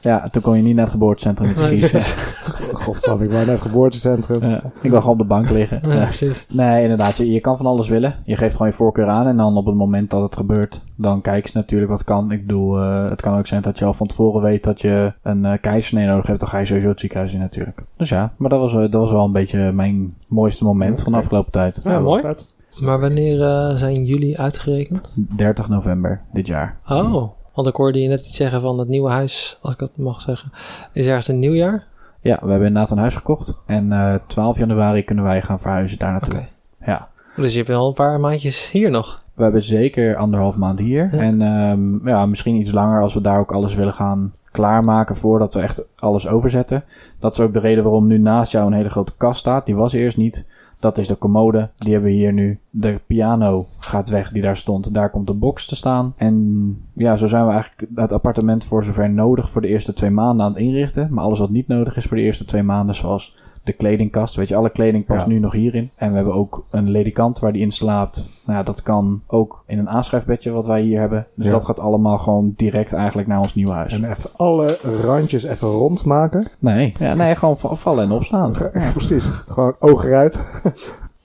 ja, toen kon je niet naar het geboortecentrum met Nee, skis. [LAUGHS] Godstap, ik wou naar het geboortecentrum. Ja, ik wil gewoon op de bank liggen. ja, Ja. precies. Nee, inderdaad. Je, je kan van alles willen. Je geeft gewoon je voorkeur aan. En dan op het moment dat het gebeurt, dan kijken ze natuurlijk wat kan. Ik bedoel, eh, het kan ook zijn dat je al van tevoren weet dat je een eh keizersnee nodig hebt. Dan ga je sowieso het ziekenhuis in natuurlijk. Dus ja, maar dat was, dat was wel een beetje mijn mooiste moment van de afgelopen tijd. Ja, mooi. vet. Maar wanneer eh, zijn jullie uitgerekend? 30 november dit jaar. Oh, want ik hoorde je net iets zeggen van het nieuwe huis, als ik dat mag zeggen. Is ergens een nieuwjaar? Ja, we hebben inderdaad een huis gekocht. En eh 12 januari kunnen wij gaan verhuizen daar Oké. naartoe. Ja. Dus je hebt wel een paar maandjes hier nog. We hebben zeker anderhalf maand hier. Ja. En ehm, ja, misschien iets langer als we daar ook alles willen gaan klaarmaken voordat we echt alles overzetten. Dat is ook de reden waarom nu naast jou een hele grote kast staat. Die was er eerst niet. Dat is de commode. Die hebben we hier nu. De piano gaat weg die daar stond. Daar komt de box te staan. En ja, zo zijn we eigenlijk het appartement voor zover nodig voor de eerste twee maanden aan het inrichten. Maar alles wat niet nodig is voor de eerste twee maanden, zoals de kledingkast. Weet je, alle kleding past Ja. nu nog hierin. En we hebben ook een ledikant waar die in slaapt. Nou ja, dat kan ook in een aanschrijfbedje wat wij hier hebben. Dus Ja. dat gaat allemaal gewoon direct eigenlijk naar ons nieuwe huis. En even alle randjes even rond maken. Nee, ja, nee gewoon va- vallen en opstaan. Ja, [LAUGHS] precies. Gewoon ogen eruit.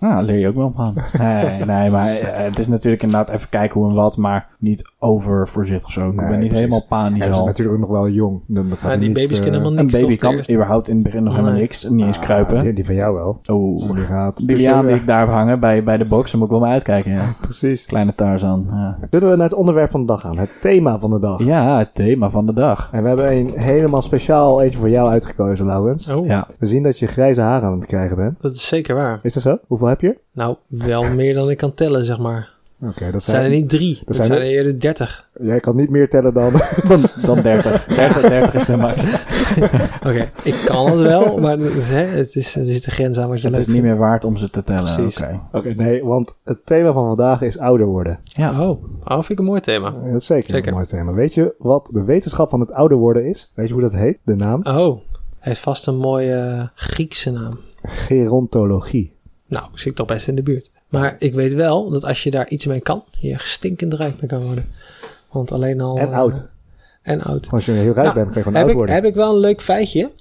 Nou, daar leer je ook wel van. [LAUGHS] Nee, nee, maar eh, het is natuurlijk inderdaad even kijken hoe en wat, maar niet overvoorzichtig zo. Ik Nee, ben niet precies. helemaal panisch Hij is al. natuurlijk ook nog wel jong. Dan gaat hij die niet, baby's eh, kunnen helemaal Een niks. baby toch, kan eerst? überhaupt in het begin nog helemaal Nee. niks. Niet eens ah, kruipen. Die, die van jou wel. Oh, Die gaat. die liaan die ik daar heb hangen bij, bij de box, daar moet ik wel mee uitkijken. Ja. [LAUGHS] Precies. Kleine Tarzan. Ja. Zullen we naar het onderwerp van de dag gaan? Het thema van de dag. ja, het thema van de dag. En we hebben een helemaal speciaal eentje voor jou uitgekozen, Laurens. Oh, Ja, We zien dat je grijze haren aan het krijgen bent. dat is zeker waar. Is dat zo? Hoeveel heb je? Nou, wel meer dan ik kan tellen, zeg maar. Oké, dat zijn er niet drie. Het zijn zijn er- er eerder dertig. Jij kan niet meer tellen dan. [LAUGHS] dan, dan 30. 30, 30 is de max. [LAUGHS] Oké, ik kan het wel, maar hè, het is, er zit een grens aan wat je Het is niet meer waard om ze te tellen. Precies. Oké. Oké, nee, want het thema van vandaag is ouder worden. Ja. Oh, oh, vind ik een mooi thema. Dat is zeker, Zeker. een mooi thema. Weet je wat de wetenschap van het ouder worden is? Weet je hoe dat heet? De naam? Oh, hij heeft vast een mooie Griekse naam. Gerontologie. Nou, zit ik toch best in de buurt. Maar ik weet wel dat als je daar iets mee kan, je stinkend rijk mee kan worden. Want alleen al... En eh, oud. En oud. Als je heel rijk Nou, bent, kan je gewoon Heb oud ik, worden. heb ik wel een leuk feitje.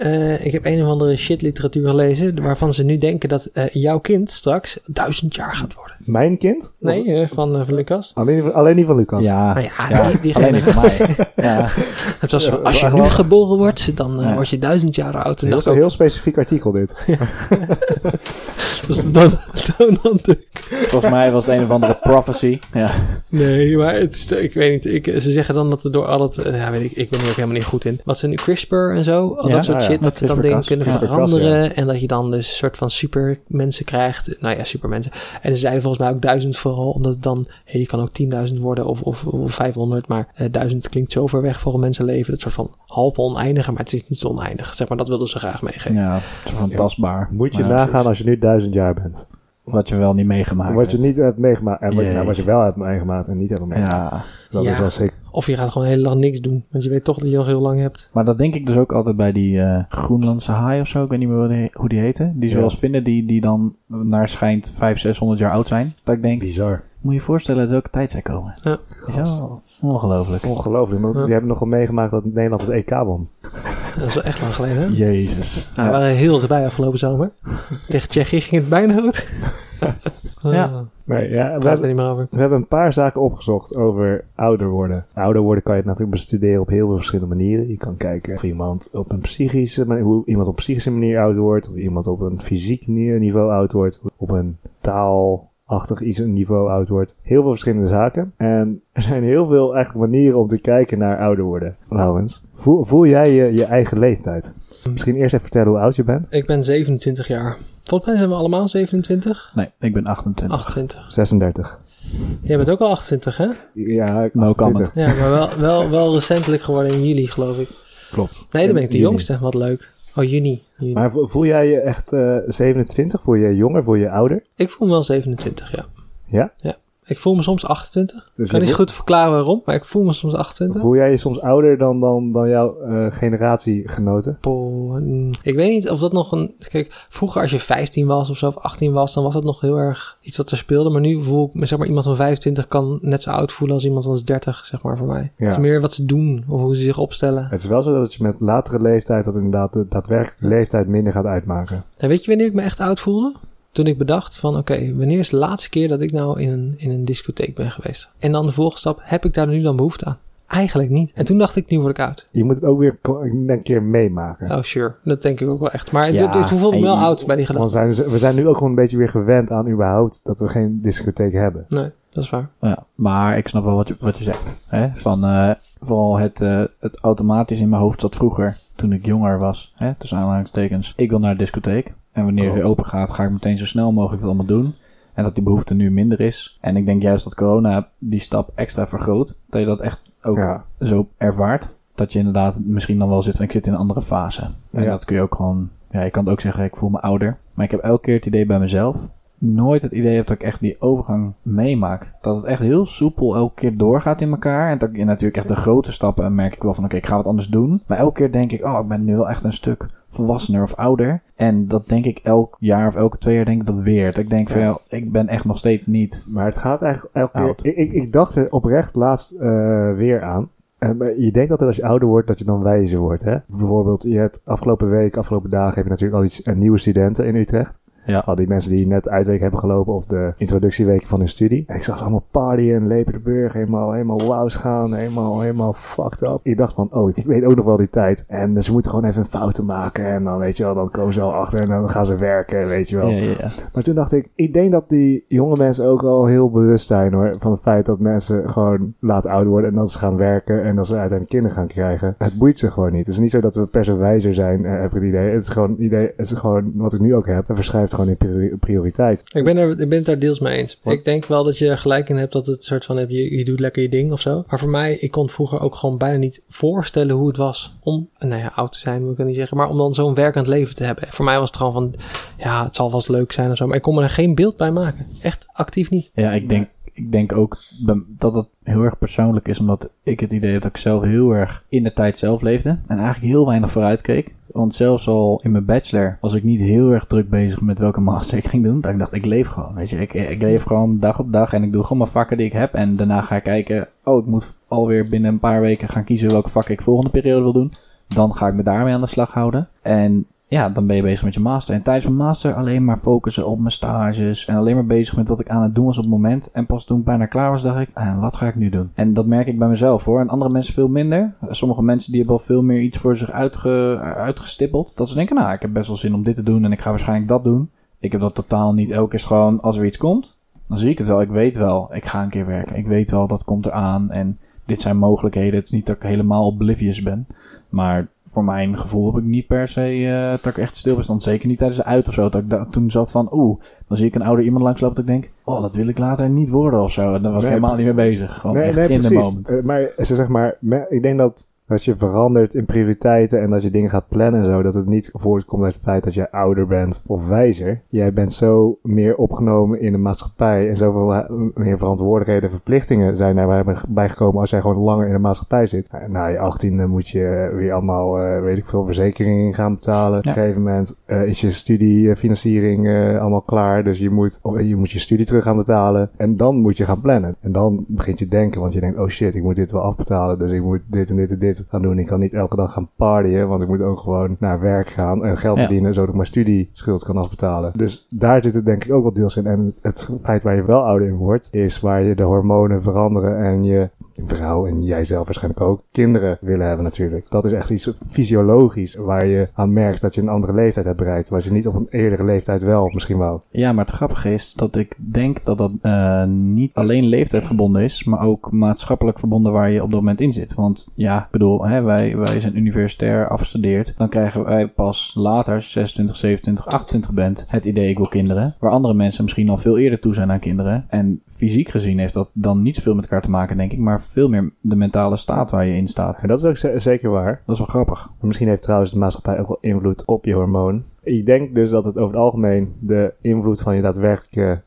Eh, ik heb een of andere shitliteratuur gelezen... waarvan ze nu denken dat eh, jouw kind straks duizend jaar gaat worden. Mijn kind? Nee, eh, van, van Lucas. Alleen, alleen niet van Lucas. Ja, Nou ja, ja, die- diegene- alleen niet van mij. [LAUGHS] ja. Het was, Ja, als je nu wel- geboren wordt, dan Ja. word je duizend jaar oud. En Heel, dacht een ook, heel specifiek artikel dit. dus dan, dan, dan Volgens mij was het een of andere prophecy. Ja. Nee, maar het is, ik weet niet. Ik, ze zeggen dan dat er door al het... Ja, weet ik, ik ben er ook helemaal niet goed in. Wat zijn nu CRISPR en zo? Al Ja, dat soort ah ja, shit. Dat ze dan dingen kunnen veranderen. En dat je dan dus een soort van supermensen krijgt. Nou ja, supermensen. En ze zeiden volgens mij ook duizend vooral. Omdat het dan... Hey, je kan ook 10.000 worden of, of, of 500. Maar eh, duizend klinkt zo ver weg voor een mensenleven. Dat soort van half oneindige. Maar het is niet zo oneindig. Zeg maar, dat wilden ze graag meegeven. ja, het is. Moet je Ja, nagaan precies. als je nu duizend jaar bent. Wat je wel niet meegemaakt Wat je hebt. niet hebt meegemaakt. En wat, je, nou, wat je Jeetje. wel hebt meegemaakt en niet hebt meegemaakt. Ja, Dat Ja. is wel zeker. Of je gaat gewoon heel lang niks doen. Want je weet toch dat je nog heel lang hebt. maar dat denk ik dus ook altijd bij die eh, Groenlandse haai of zo. Ik weet niet meer hoe die, hoe die heten. Die Ja. zoals vinden, die, die dan naar schijnt 500, 600 jaar oud zijn. Dat ik denk, Bizar. Moet je je voorstellen uit welke tijd zij komen. Ja. Is wel ongelooflijk. Ongelooflijk. Maar Ja. Die hebben nog wel meegemaakt dat Nederland het EK won. Dat is wel echt lang geleden, hè? Jezus. Nou, we waren heel erbij afgelopen zomer. Tegen Tsjechië ging het bijna goed. [LAUGHS] Ja. Nee, ja, we hebben, niet meer over. we hebben een paar zaken opgezocht over ouder worden. Ouder worden kan je natuurlijk bestuderen op heel veel verschillende manieren. Je kan kijken of iemand op een psychische manier, hoe iemand op een psychische manier oud wordt. Of iemand op een fysiek ni- niveau oud wordt. Op een taalachtig iets een niveau oud wordt. Heel veel verschillende zaken. En er zijn heel veel eigenlijk manieren om te kijken naar ouder worden. Laurens, voel, voel jij je, je eigen leeftijd? Misschien eerst even vertellen hoe oud je bent. Ik ben 27 jaar. Volgens mij zijn we allemaal 27, Nee, ik ben 28. 28. 36. Jij bent ook al 28, hè? Ja, ik No 28. comment. Ja, maar wel, wel, wel recentelijk geworden in juli, geloof ik. Klopt. Nee, dan ben ik de jongste. Wat leuk. Oh, juni. juni. Maar vo- voel jij je echt eh 27? Voel je je jonger? Voel je je ouder? Ik voel me wel 27, ja. Ja? Ik voel me soms 28. Dus Ik kan niet goed verklaren waarom, maar ik voel me soms 28. Voel jij je soms ouder dan, dan, dan jouw eh, generatiegenoten? Po- mm, Ik weet niet of dat nog een. Kijk, vroeger als je 15 was of zo, of 18 was, dan was dat nog heel erg iets wat er speelde. Maar nu voel ik me, zeg maar, iemand van 25 kan net zo oud voelen als iemand van 30, zeg maar, voor mij. Ja. Het is meer wat ze doen of hoe ze zich opstellen. Het is wel zo dat je met latere leeftijd dat inderdaad de daadwerkelijke leeftijd minder gaat uitmaken. En weet je wanneer ik me echt oud voelde? Toen ik bedacht van, oké, wanneer is de laatste keer dat ik nou in een, in een discotheek ben geweest? En dan de volgende stap, heb ik daar nu dan behoefte aan? Eigenlijk niet. En toen dacht ik, nu word ik oud. Je moet het ook weer een keer meemaken. Oh, sure. Dat denk ik ook wel echt. Maar Ja, dit- toen voelde ik me wel oud bij die Want gedachte. zijn, we zijn nu ook gewoon een beetje weer gewend aan überhaupt dat we geen discotheek hebben. Nee, dat is waar. Ja, maar ik snap wel wat je, wat je zegt. Hè? Van, eh, vooral het, eh, het automatisch in mijn hoofd zat vroeger, toen ik jonger was. Hè? Tussen aanhalingstekens. Ik wil naar de discotheek. En wanneer het weer open gaat, ga ik meteen zo snel mogelijk het allemaal doen. En dat die behoefte nu minder is. En ik denk juist dat corona die stap extra vergroot. Dat je dat echt ook Ja. zo ervaart. Dat je inderdaad misschien dan wel zit van ik zit in een andere fase. En Ja. dat kun je ook gewoon... Ja, je kan het ook zeggen, ik voel me ouder. Maar ik heb elke keer het idee bij mezelf... nooit het idee heb dat ik echt die overgang meemaak. Dat het echt heel soepel elke keer doorgaat in elkaar. En dat ik natuurlijk echt de grote stappen merk ik wel van... oké, ik ga wat anders doen. Maar elke keer denk ik, oh, ik ben nu wel echt een stuk volwassener of ouder. En dat denk ik elk jaar of elke twee jaar denk ik dat weer. Dat ik denk van, Ja. ik ben echt nog steeds niet... Maar het gaat eigenlijk elke Oud. keer... Ik, ik, ik dacht er oprecht laatst eh, weer aan. Eh, je denkt altijd als je ouder wordt dat je dan wijzer wordt. Hè? Bijvoorbeeld, je hebt afgelopen week, afgelopen dagen heb je natuurlijk al iets eh, nieuwe studenten in Utrecht. Ja. Al die mensen die net uitweek hebben gelopen of de introductieweken van hun studie. En ik zag ze allemaal partyen en lepen de burg, helemaal, helemaal wauws gaan, helemaal, helemaal fucked up. Ik dacht van, oh, ik weet ook nog wel die tijd. En ze moeten gewoon even een fouten maken en dan weet je wel, dan komen ze al achter en dan gaan ze werken, weet je wel. Ja, ja, ja. Maar toen dacht ik, ik denk dat die jonge mensen ook al heel bewust zijn hoor. Van het feit dat mensen gewoon laten ouder worden en dat ze gaan werken en dat ze uiteindelijk kinderen gaan krijgen. Het boeit ze gewoon niet. Het is niet zo dat we per se wijzer zijn, eh, heb ik het idee. Het is gewoon idee, het is gewoon wat ik nu ook heb. Het verschuift gewoon priori- prioriteit. Ik ben, er, ik ben het daar deels mee eens. Wat? Ik denk wel dat je er gelijk in hebt dat het soort van, je, je doet lekker je ding of zo. Maar voor mij, ik kon vroeger ook gewoon bijna niet voorstellen hoe het was om, nou ja, oud te zijn, moet ik het niet zeggen. Maar om dan zo'n werkend leven te hebben. Voor mij was het gewoon van, ja, het zal vast leuk zijn of zo. Maar ik kon me er geen beeld bij maken. Echt actief niet. Ja, ik denk, ik denk ook dat het heel erg persoonlijk is, omdat ik het idee heb dat ik zelf heel erg in de tijd zelf leefde en eigenlijk heel weinig vooruit keek. Want zelfs al in mijn bachelor was ik niet heel erg druk bezig met welke master ik ging doen. Dat ik dacht, ik leef gewoon. Weet je, ik, ik leef gewoon dag op dag en ik doe gewoon mijn vakken die ik heb. En daarna ga ik kijken, oh, ik moet alweer binnen een paar weken gaan kiezen welke vakken ik volgende periode wil doen. dan ga ik me daarmee aan de slag houden. En ja, dan ben je bezig met je master. En tijdens mijn master alleen maar focussen op mijn stages. En alleen maar bezig met wat ik aan het doen was op het moment. En pas toen ik bijna klaar was, dacht ik, ah, wat ga ik nu doen? En dat merk ik bij mezelf hoor. En andere mensen veel minder. Sommige mensen die hebben al veel meer iets voor zich uitge, uitgestippeld. Dat ze denken, nou, ik heb best wel zin om dit te doen. En ik ga waarschijnlijk dat doen. Ik heb dat totaal niet. Elke keer gewoon, als er iets komt, dan zie ik het wel. Ik weet wel, ik ga een keer werken. Ik weet wel, dat komt eraan. En dit zijn mogelijkheden. Het is niet dat ik helemaal oblivious ben. Maar voor mijn gevoel heb ik niet per se uh, dat ik echt stil ben stond. Zeker niet tijdens de uit of zo. Dat ik da- toen zat van, oeh, dan zie ik een ouder iemand langslopen dat ik denk, oh, dat wil ik later niet worden of zo. En daar was Nee, ik helemaal niet mee bezig. Gewoon nee, echt nee, in precies. de moment. Eh, maar ze zeg maar, ik denk dat als je verandert in prioriteiten en als je dingen gaat plannen en zo, dat het niet voortkomt uit het feit dat jij ouder bent of wijzer. Jij bent zo meer opgenomen in de maatschappij en zoveel eh, meer verantwoordelijkheden en verplichtingen zijn er bijgekomen als jij gewoon langer in de maatschappij zit. En na je achttiende moet je weer allemaal, eh, weet ik veel, verzekeringen gaan betalen. Op een gegeven moment eh, is je studiefinanciering eh, allemaal klaar, dus je moet, je moet je studie terug gaan betalen en dan moet je gaan plannen. En dan begint je denken, want je denkt, oh shit, ik moet dit wel afbetalen, dus ik moet dit en dit en dit gaan doen. Ik kan niet elke dag gaan partyen, want ik moet ook gewoon naar werk gaan en geld Ja. verdienen, zodat ik mijn studieschuld kan afbetalen. Dus daar zit het denk ik ook wel deels in. En het feit waar je wel ouder in wordt, is waar je de hormonen veranderen en je vrouw en jijzelf waarschijnlijk ook kinderen willen hebben natuurlijk. Dat is echt iets fysiologisch waar je aan merkt dat je een andere leeftijd hebt bereikt, waar je niet op een eerdere leeftijd wel misschien wou. Ja, maar het grappige is dat ik denk dat dat eh, niet alleen leeftijd gebonden is, maar ook maatschappelijk verbonden waar je op dat moment in zit. Want ja, ik bedoel, hè, wij, wij zijn universitair afgestudeerd. Dan krijgen wij pas later, als je 26, 27, 28 bent, het idee ik wil kinderen. Waar andere mensen misschien al veel eerder toe zijn aan kinderen. En fysiek gezien heeft dat dan niet zoveel met elkaar te maken, denk ik, maar veel meer de mentale staat waar je in staat. En dat is ook ze- zeker waar. Dat is wel grappig. Misschien heeft trouwens de maatschappij ook wel invloed op je hormoon. Ik denk dus dat het over het algemeen de invloed van je daadwerkelijke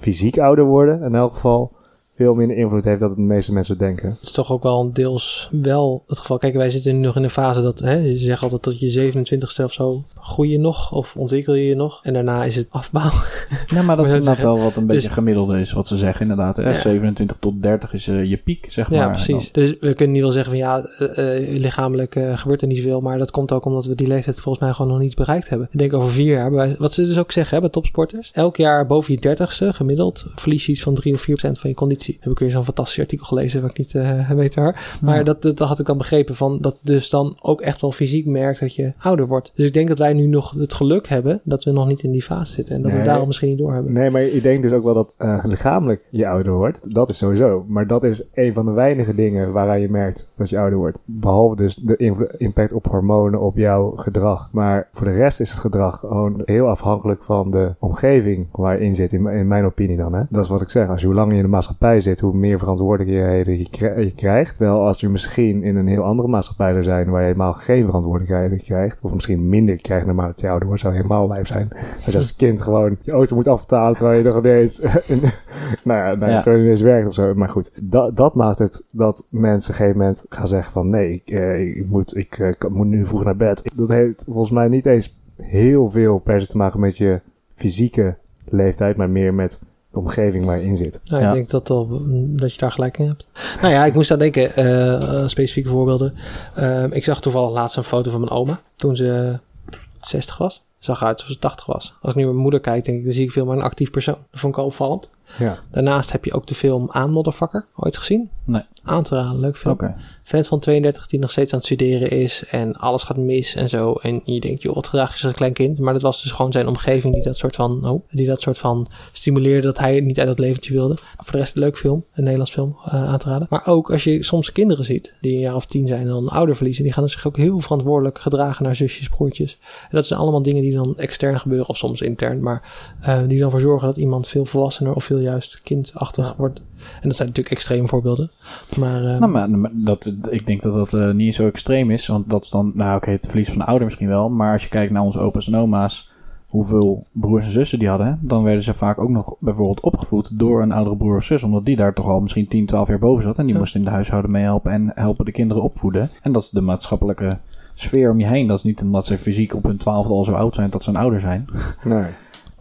fysiek ouder worden, in elk geval, veel minder invloed heeft dan de meeste mensen denken. Het is toch ook wel deels wel het geval. Kijk, wij zitten nu nog in een fase dat, hè, ze zeggen altijd tot je 27ste of zo groei je nog of ontwikkel je je nog. En daarna is het afbouw. [LAUGHS] Ja, maar dat is inderdaad wel wat een beetje Dus- gemiddelde is, wat ze zeggen inderdaad. Hè? Ja. 27 tot 30 is eh, je piek, zeg maar. Ja, precies. Dus we kunnen niet wel zeggen van ja, eh, eh, lichamelijk gebeurt er niet zoveel. Maar dat komt ook omdat we die leeftijd volgens mij gewoon nog niet bereikt hebben. Ik denk over vier jaar, wat ze dus ook zeggen hè, bij topsporters. Elk jaar boven je dertigste gemiddeld verlies je iets van 3 of 4 procent van je conditie. Heb ik weer zo'n fantastisch artikel gelezen wat ik niet eh [LAUGHS] weet waar. Maar Ja. dat, dat had ik al begrepen van dat dus dan ook echt wel fysiek merkt dat je ouder wordt. Dus ik denk dat wij nu nog het geluk hebben dat we nog niet in die fase zitten. En dat we daarom misschien niet doorhebben. Nee, maar ik denk dus ook wel dat eh, lichamelijk je ouder wordt. Dat is sowieso. Maar dat is een van de weinige dingen waaraan je merkt dat je ouder wordt. Behalve dus de impact op hormonen, op jouw gedrag. Maar voor de rest is het gedrag gewoon heel afhankelijk van de omgeving waar je in zit. In, in mijn opinie dan. Hè? Dat is wat ik zeg. Als je hoe langer je in de maatschappij zit, hoe meer verantwoordelijkheden je, je krijgt. Wel als je misschien in een heel andere maatschappij zou zijn waar je helemaal geen verantwoordelijkheden krijgt. Of misschien minder krijgt naarmate je ouder wordt, zou helemaal lijf zijn. Als je als kind gewoon je auto moet afbetalen terwijl je nog ineens, [LAUGHS] in- nou ja, nou terwijl je ineens werkt of zo. Maar goed, dat, dat maakt het dat mensen op een gegeven moment gaan zeggen van nee, ik, eh, ik, moet, ik eh, kan- moet nu vroeg naar bed. Dat heeft volgens mij niet eens heel veel per se te maken met je fysieke leeftijd, maar meer met de omgeving waar je in zit. Nou, Ja. Ik denk dat, mm, dat je daar gelijk in hebt. Nou ja, ik moest aan denken, eh, eh, specifieke voorbeelden. Ehm, ik zag toevallig laatst een foto van mijn oma toen ze 60 was. Zag eruit alsof ze 80 was. Als ik nu mijn moeder kijk, denk ik, dan zie ik veel maar een actief persoon. Dat vond ik al opvallend. Ja. Daarnaast heb je ook de film Aan Motherfucker ooit gezien. Nee. Aan te raden, leuk film. Vent van 32 die nog steeds aan het studeren is en alles gaat mis en zo. En je denkt, joh, wat gedrag is als een klein kind. Maar dat was dus gewoon zijn omgeving die dat soort van, oh, die dat soort van stimuleerde dat hij niet uit dat leventje wilde. Voor de rest een leuk film, een Nederlands film eh, aan te raden. Maar ook als je soms kinderen ziet die een jaar of tien zijn en dan een ouder verliezen, die gaan zich ook heel verantwoordelijk gedragen naar zusjes, broertjes. En dat zijn allemaal dingen die dan extern gebeuren of soms intern, maar eh, die dan voor zorgen dat iemand veel volwassener of veel juist kindachtig wordt. En dat zijn natuurlijk extreme voorbeelden. Maar, eh, Nou, maar, dat, ik denk dat dat eh, niet zo extreem is. Want dat is dan, nou oké, het verlies van de ouder misschien wel. Maar als je kijkt naar onze opa's en oma's, hoeveel broers en zussen die hadden, dan werden ze vaak ook nog bijvoorbeeld opgevoed door een oudere broer of zus. Omdat die daar toch al misschien 10, 12 jaar boven zat. En die Ja. moest in de huishouden meehelpen en helpen de kinderen opvoeden. En dat is de maatschappelijke sfeer om je heen. Dat is niet omdat ze fysiek op hun twaalfde al zo oud zijn dat ze een ouder zijn. Nee.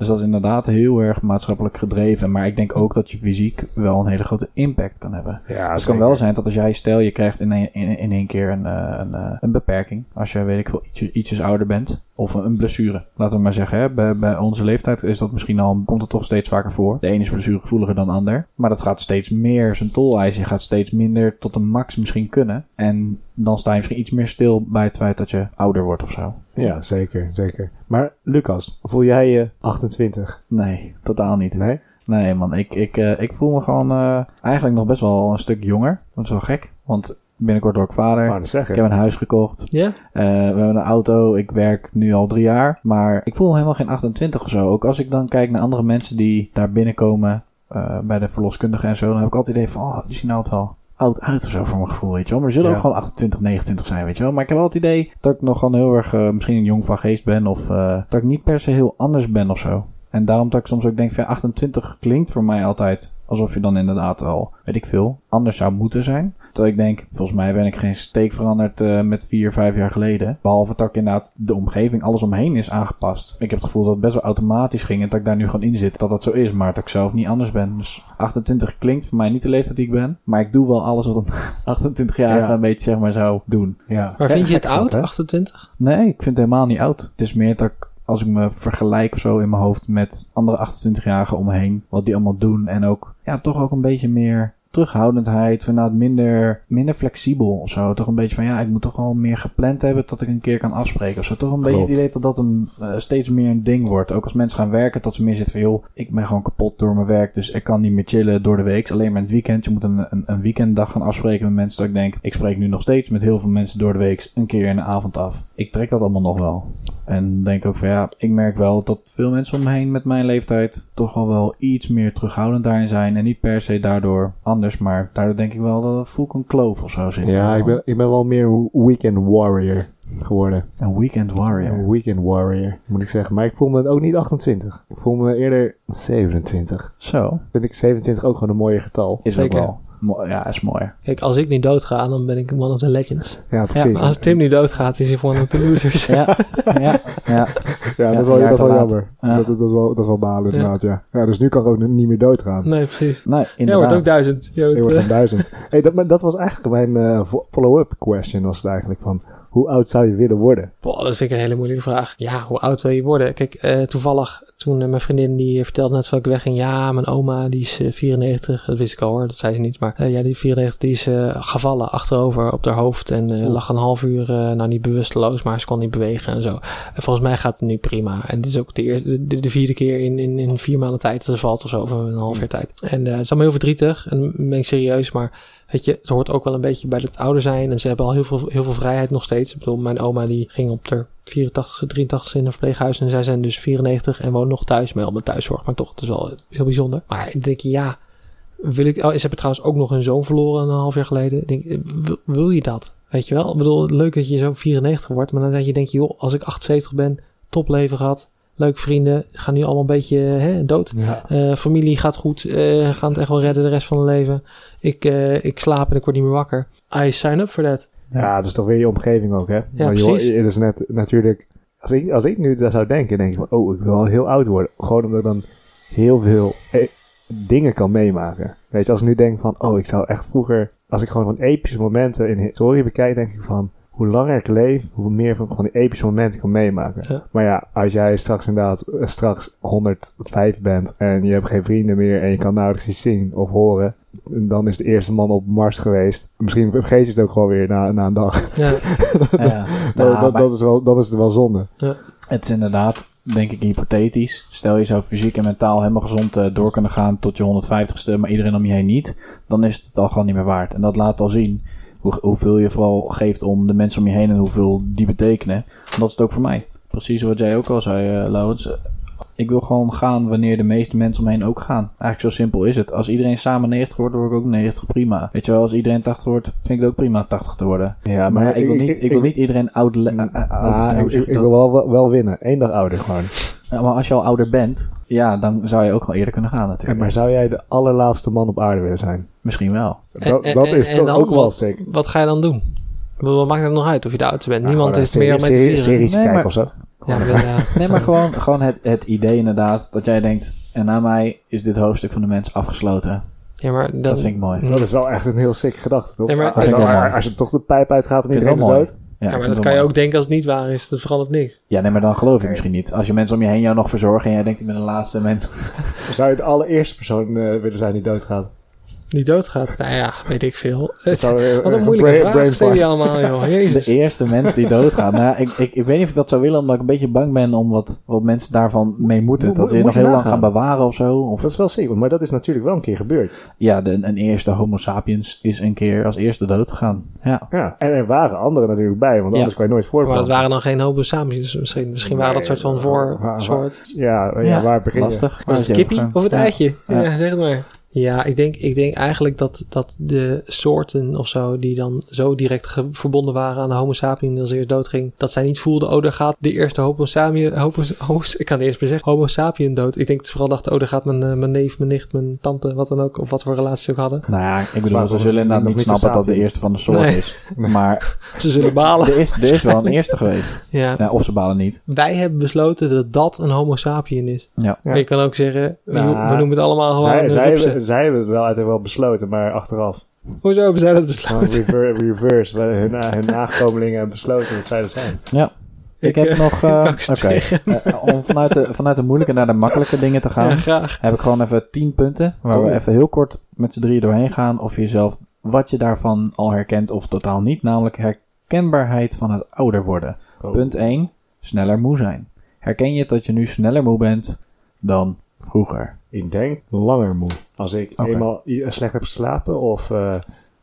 Dus dat is inderdaad heel erg maatschappelijk gedreven. Maar ik denk ook dat je fysiek wel een hele grote impact kan hebben. Ja, Dus het kan wel zijn dat als jij, stel je krijgt in één, in, in één keer een, eh, een, eh, een beperking. Als je, weet ik veel, ietsjes, ietsjes ouder bent. Of een blessure. Laten we maar zeggen, hè, bij, bij onze leeftijd is dat misschien al, komt het toch steeds vaker voor. De ene is blessuregevoeliger dan de ander. Maar dat gaat steeds meer zijn tol eisen. Je gaat steeds minder tot de max misschien kunnen. En dan sta je misschien iets meer stil bij het feit dat je ouder wordt of zo. Ja, zeker, zeker. Maar Lucas, voel jij je 28? Nee, totaal niet. Nee? Nee man, ik, ik, eh, ik voel me gewoon eh, eigenlijk nog best wel een stuk jonger. Dat is wel gek, want binnenkort word ik vader. Ik zeggen. heb een huis gekocht. Ja? Eh, we hebben een auto. Ik werk nu al drie jaar. Maar ik voel helemaal geen 28 of zo. Ook als ik dan kijk naar andere mensen die daar binnenkomen. eh, bij de verloskundige en zo. Dan heb ik altijd het idee van... Oh, die zien altijd wel oud uit of zo voor mijn gevoel, weet je wel. Maar er zullen Ja. ook gewoon 28, 29 zijn, weet je wel. Maar ik heb wel het idee dat ik nog gewoon heel erg... eh, misschien een jong van geest ben. Of eh, dat ik niet per se heel anders ben of zo. En daarom dat ik soms ook denk van ja, 28 klinkt voor mij altijd alsof je dan inderdaad al, weet ik veel, anders zou moeten zijn. Terwijl ik denk, volgens mij ben ik geen steek veranderd eh, met vier, vijf jaar geleden. Behalve dat ik inderdaad de omgeving, alles omheen is aangepast. Ik heb het gevoel dat het best wel automatisch ging en dat ik daar nu gewoon in zit. Dat dat zo is, maar dat ik zelf niet anders ben. Dus 28 klinkt voor mij niet de leeftijd die ik ben. Maar ik doe wel alles wat een [LAUGHS] 28-jarige Ja. een beetje zeg maar zou doen. Ja. Maar vind je het dat, oud, hè? 28? Nee, ik vind het helemaal niet oud. Het is meer dat ik, als ik me vergelijk of zo in mijn hoofd met andere 28-jarigen om me heen, wat die allemaal doen en ook, ja, toch ook een beetje meer terughoudendheid, inderdaad minder, minder flexibel of zo. Toch een beetje van, ja, ik moet toch wel meer gepland hebben dat ik een keer kan afspreken of zo. Toch een beetje het idee dat dat een, eh, steeds meer een ding wordt. Ook als mensen gaan werken, dat ze meer zitten van, joh, ik ben gewoon kapot door mijn werk, dus ik kan niet meer chillen door de week. Alleen maar in het weekend. Je moet een, een, een weekenddag gaan afspreken met mensen. Dat ik denk, ik spreek nu nog steeds met heel veel mensen door de week een keer in de avond af. Ik trek dat allemaal nog wel. En denk ook van ja, ik merk wel dat veel mensen om me heen met mijn leeftijd toch al wel iets meer terughoudend daarin zijn. En niet per se daardoor anders, maar daardoor denk ik wel dat het voel ik een kloof of zo zit. Ja, ik ben, ik ben wel meer weekend warrior geworden. Een weekend warrior. Een weekend warrior, moet ik zeggen. Maar ik voel me ook niet 28. Ik voel me eerder 27. Zo, Vind ik 27 ook gewoon een mooie getal. is Zeker. ook wel. Ja, is mooi. Kijk, als ik niet doodga, dan ben ik one of the legends. Ja, precies. Als Tim nu doodgaat, is hij [LAUGHS] of the losers. Ja, ja, ja. Ja, dat is wel, een dat is wel jammer. Ja. Dat, dat, is wel, dat is wel balen inderdaad, ja. ja. Dus nu kan ik ook niet meer doodgaan. Nee, precies. Nee, Nou, Jij inderdaad. wordt ook duizend. Je wordt, eh, een duizend. Hey, dat, maar dat was eigenlijk mijn eh, fo- follow-up question was het eigenlijk van... Hoe oud zou je willen worden? Boah, dat vind ik een hele moeilijke vraag. Ja, hoe oud wil je worden? Kijk, eh, toevallig toen eh, mijn vriendin die vertelde net voordat ik wegging. Ja, mijn oma die is eh, 94. Dat wist ik al hoor, dat zei ze niet. Maar eh, ja, die 94 die is eh, gevallen achterover op haar hoofd. En eh, lag een half uur, eh, nou niet bewusteloos, maar ze kon niet bewegen en zo. En volgens mij gaat het nu prima. En dit is ook de, eerste, de, de vierde keer in, in, in vier maanden tijd dat ze valt of zo. Of een half jaar tijd. En eh, het is allemaal heel verdrietig. En ben ik serieus, maar... Weet je, het hoort ook wel een beetje bij het ouder zijn. En ze hebben al heel veel, heel veel vrijheid nog steeds. Ik bedoel, mijn oma die ging op de 84 83 in een verpleeghuis. En zij zijn dus 94 en woont nog thuis. Met allemaal thuiszorg. Maar toch, het is wel heel bijzonder. Maar ik denk, ja... Wil ik, oh, ze hebben trouwens ook nog een zoon verloren een half jaar geleden. Ik denk, wil, wil je dat? Weet je wel? Ik bedoel, leuk dat je zo 94 wordt. Maar dan denk je, denk je, joh, als ik 78 ben, topleven gehad. Leuke vrienden, gaan nu allemaal een beetje hè, dood. Ja. Eh, familie gaat goed. eh gaan het echt wel redden de rest van het leven. Ik, eh, ik slaap en ik word niet meer wakker. I sign up for that. Ja, dat is toch weer je omgeving ook, hè? Maar joh, precies. het is net natuurlijk... Als ik, als ik nu daar zou denken, denk ik van... Oh, ik wil wel heel oud worden. Gewoon omdat ik dan heel veel eh, dingen kan meemaken. Weet je, als ik nu denk van... Oh, ik zou echt vroeger... Als ik gewoon van epische momenten in historie bekijk, denk ik van... Hoe langer ik leef, hoe meer van, van die epische momenten ik kan meemaken. Ja. Maar ja, als jij straks inderdaad eh, straks 105 bent en je hebt geen vrienden meer en je kan nauwelijks iets zien of horen, dan is de eerste man op Mars geweest. Misschien vergeet je het ook gewoon weer na, na een dag. Ja, [LAUGHS] Ja, dat, nou, dat, maar- dat is wel, dat is wel zonde. Het is inderdaad, denk ik, hypothetisch. Stel je zou fysiek en mentaal helemaal gezond eh, door kunnen gaan tot je 150ste, maar iedereen om je heen niet. Dan is het al gewoon niet meer waard. En dat laat al zien hoe, hoeveel je vooral geeft om de mensen om je heen en hoeveel die betekenen. En dat is het ook voor mij. Precies wat jij ook al zei, uh, Laurens. Ik wil gewoon gaan wanneer de meeste mensen om me heen ook gaan. Eigenlijk zo simpel is het. Als iedereen samen 90 wordt, word ik ook 90 prima. Weet je wel, als iedereen 80 wordt, vind ik het ook prima 80 te worden. Ja, Maar, ik, wil niet, ik, wil niet iedereen oud... eh, eh, Ah, ik, wil wel, winnen. Eén dag ouder gewoon. Ja, maar als je al ouder bent, ja, dan zou je ook wel eerder kunnen gaan natuurlijk. maar zou jij de allerlaatste man op aarde willen zijn? Misschien wel. Dat, En- dat en- is en toch ook wel sick. Wat ga je dan doen? Ik Wat maakt het nog uit of je de oudste bent? Niemand is meer met serie- vieren. series Nee, kijken maar- of zo. Ja, maar. [LAUGHS] Nee, maar gewoon, gewoon het, het idee inderdaad dat jij denkt... en na mij is dit hoofdstuk van de mens afgesloten. Ja, maar dan, Dat vind ik mooi. Dat is wel echt een heel sick gedachte, toch? Nee, maar- als, Dat ik mooi. als je toch de pijp uitgaat en ik iedereen is dood. Ja, Ja, ik maar dat kan je ook denken als het niet waar is. Dat verandert niks. Ja, nee, maar dan geloof je Nee. misschien niet. Als je mensen om je heen jou nog verzorgen... en jij denkt, ik ben de laatste mens... Dan [LAUGHS] zou je de allereerste persoon eh, willen zijn die doodgaat. Die doodgaat. Nou ja, weet ik veel. Het, zou, eh, wat een moeilijke brain- vraag stel je allemaal, joh. [LAUGHS] De eerste mens die doodgaat. Nou, ja, ik, ik, ik weet niet of ik dat zou willen... omdat ik een beetje bang ben om wat, wat mensen daarvan mee moeten. Moet- dat ze nog heel lang gaan bewaren of zo. Of, Dat is wel sick, maar dat is natuurlijk wel een keer gebeurd. ja, de, een eerste homo sapiens is een keer als eerste dood gegaan. Ja. Ja. En er waren anderen natuurlijk bij, want Ja. anders kan je nooit Maar voorkomen. dat waren dan geen homo sapiens. Misschien, misschien waren dat soort van voorsoort. Ja, ja, Ja, waar begin je? Lastig. Was het kippie of het Ja. eitje? Ja, Ja. zeg het maar. Ja, ik denk, ik denk eigenlijk dat, dat de soorten of zo, die dan zo direct ge- verbonden waren aan de homo sapien die als eerst doodging, dat zij niet voelden, oh, daar gaat de eerste homo sapien, homo, homo, ik kan niet eens meer zeggen, homo sapien dood. Ik denk dat ze vooral dachten, oh, daar gaat mijn, eh, mijn neef, mijn nicht, mijn tante, wat dan ook, of wat voor relatie ze ook hadden. Nou ja, ik bedoel, ze zullen inderdaad nog niet snappen dat de eerste van de soort Nee. is. Maar [LAUGHS] Ze zullen balen. er is, er is wel een eerste geweest. [LAUGHS] Ja. Ja, of ze balen niet. Wij hebben besloten dat dat een homo sapien is. Ja. Ja. Maar je kan ook zeggen, we- Nou, we noemen het allemaal gewoon Zij, een zij, hebben, het wel uiteindelijk wel besloten, maar achteraf. Hoezo hebben zij dat besloten? rever- reverse. Hun, hun nagekomelingen hebben besloten dat zij dat zijn. Ja. Ik, heb eh, nog... [LAUGHS] eh. Eh, om vanuit de, vanuit de moeilijke naar de makkelijke dingen te gaan... Ja, graag. heb ik gewoon even 10 punten. Waar we Oh. even heel kort met z'n drieën doorheen gaan. Of je jezelf wat je daarvan al herkent of totaal niet. Namelijk herkenbaarheid van het ouder worden. Oh. Punt 1. Sneller moe zijn. Herken je dat je nu sneller moe bent dan vroeger? Ik denk langer moe. Als ik eenmaal slecht heb geslapen of eh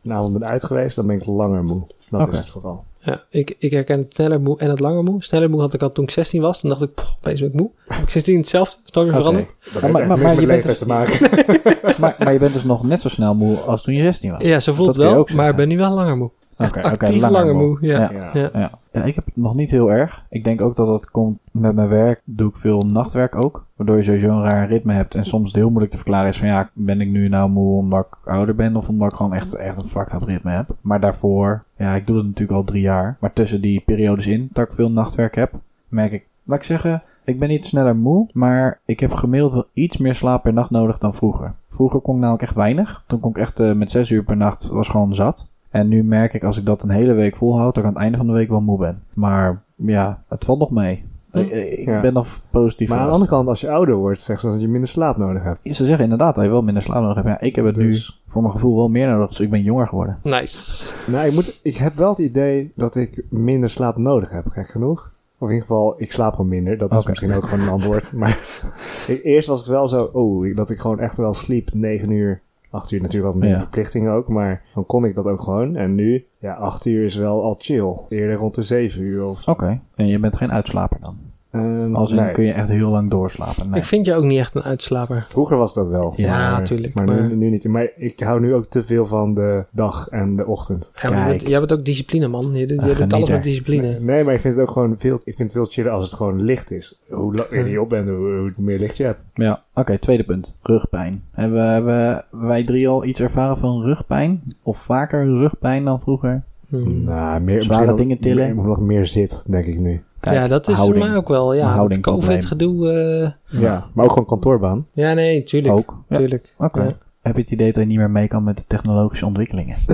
een avond ben uit geweest, dan ben ik langer moe. Dat Oké. is het vooral. Ja, ik, ik herken het sneller moe en het langer moe. Sneller moe had ik al toen ik 16 was. Toen dacht ik, pff, opeens ben ik moe. Heb ik 16 hetzelfde? Is nooit weer Oké. veranderd? Ja, maar- maar- maar je bent dus- te maken. [LAUGHS] maar, maar je bent dus nog net zo snel moe als toen je 16 was. Ja, zo voelt het kun je wel. Maar ik ben nu wel langer moe. Echt Oké, oké, actief langer, moe. Ja. Ja. Ja. Ja. Ja. Ik heb het nog niet heel erg. Ik denk ook dat dat komt met mijn werk. Doe ik veel nachtwerk ook. Waardoor je sowieso een raar ritme hebt. En soms heel moeilijk te verklaren is van ja, ben ik nu nou moe omdat ik ouder ben. Of omdat ik gewoon echt, echt een fucked up ritme heb. Maar daarvoor, ja, ik doe dat natuurlijk al drie jaar. Maar tussen die periodes in dat ik veel nachtwerk heb, merk ik, laat ik zeggen, ik ben niet sneller moe. Maar ik heb gemiddeld wel iets meer slaap per nacht nodig dan vroeger. Vroeger kon ik namelijk echt weinig. Toen kon ik echt eh, met zes uur per nacht was gewoon zat. En nu merk ik als ik dat een hele week volhoud, dat ik aan het einde van de week wel moe ben. Maar ja, het valt nog mee. Hm. Ik, ik Ja. ben nog positief Maar aan de andere kant, als je ouder wordt, zeggen ze dat je minder slaap nodig hebt. Ze zeggen inderdaad dat je wel minder slaap nodig hebt. Ja, ik heb het nu Dus- voor mijn gevoel wel meer nodig, dus ik ben jonger geworden. Nice. Nou, ik, moet, ik heb wel het idee dat ik minder slaap nodig heb, gek genoeg. Of in ieder geval, ik slaap gewoon minder. Dat is misschien ook gewoon een [LAUGHS] antwoord. Maar [LAUGHS] ik- eerst was het wel zo, oh, dat ik gewoon echt wel sliep. 9 uur, 8 uur natuurlijk wat meer Ja. verplichtingen ook. Maar dan kon ik dat ook gewoon. En nu, ja, 8 uur is wel al chill. Eerder rond de 7 uur of Oké, en je bent geen uitslaper dan? Ehm, Als in nee. kun je echt heel lang doorslapen? Nee. Ik vind je ook niet echt een uitslaper. Vroeger was dat wel. Ja, maar, natuurlijk, Maar, maar- Nu, nu niet. Maar ik hou nu ook te veel van de dag en de ochtend. Ja, maar jij Kijk. bent- jij bent ook discipline, man. Je, je doet alles met discipline. Nee, maar ik vind het ook gewoon veel, ik vind het veel chiller als het gewoon licht is. Hoe la- eerder je op bent, hoe, hoe meer licht je hebt. Ja, oké, tweede punt. Rugpijn. Hebben, we- hebben wij drie al iets ervaren van rugpijn? Of vaker rugpijn dan vroeger? Hmm. Nou, meer, Zware dingen tillen? Meer, nog meer zit, denk ik nu. Kijk, ja, dat is houding. voor mij ook wel. Ja, houdingprobleem. COVID-gedoe. eh Ja, maar ook gewoon kantoorbaan. ja, nee, tuurlijk. Ook. Ja. tuurlijk. Oké. Ja. Heb je het idee dat je niet meer mee kan met de technologische ontwikkelingen? [LAUGHS]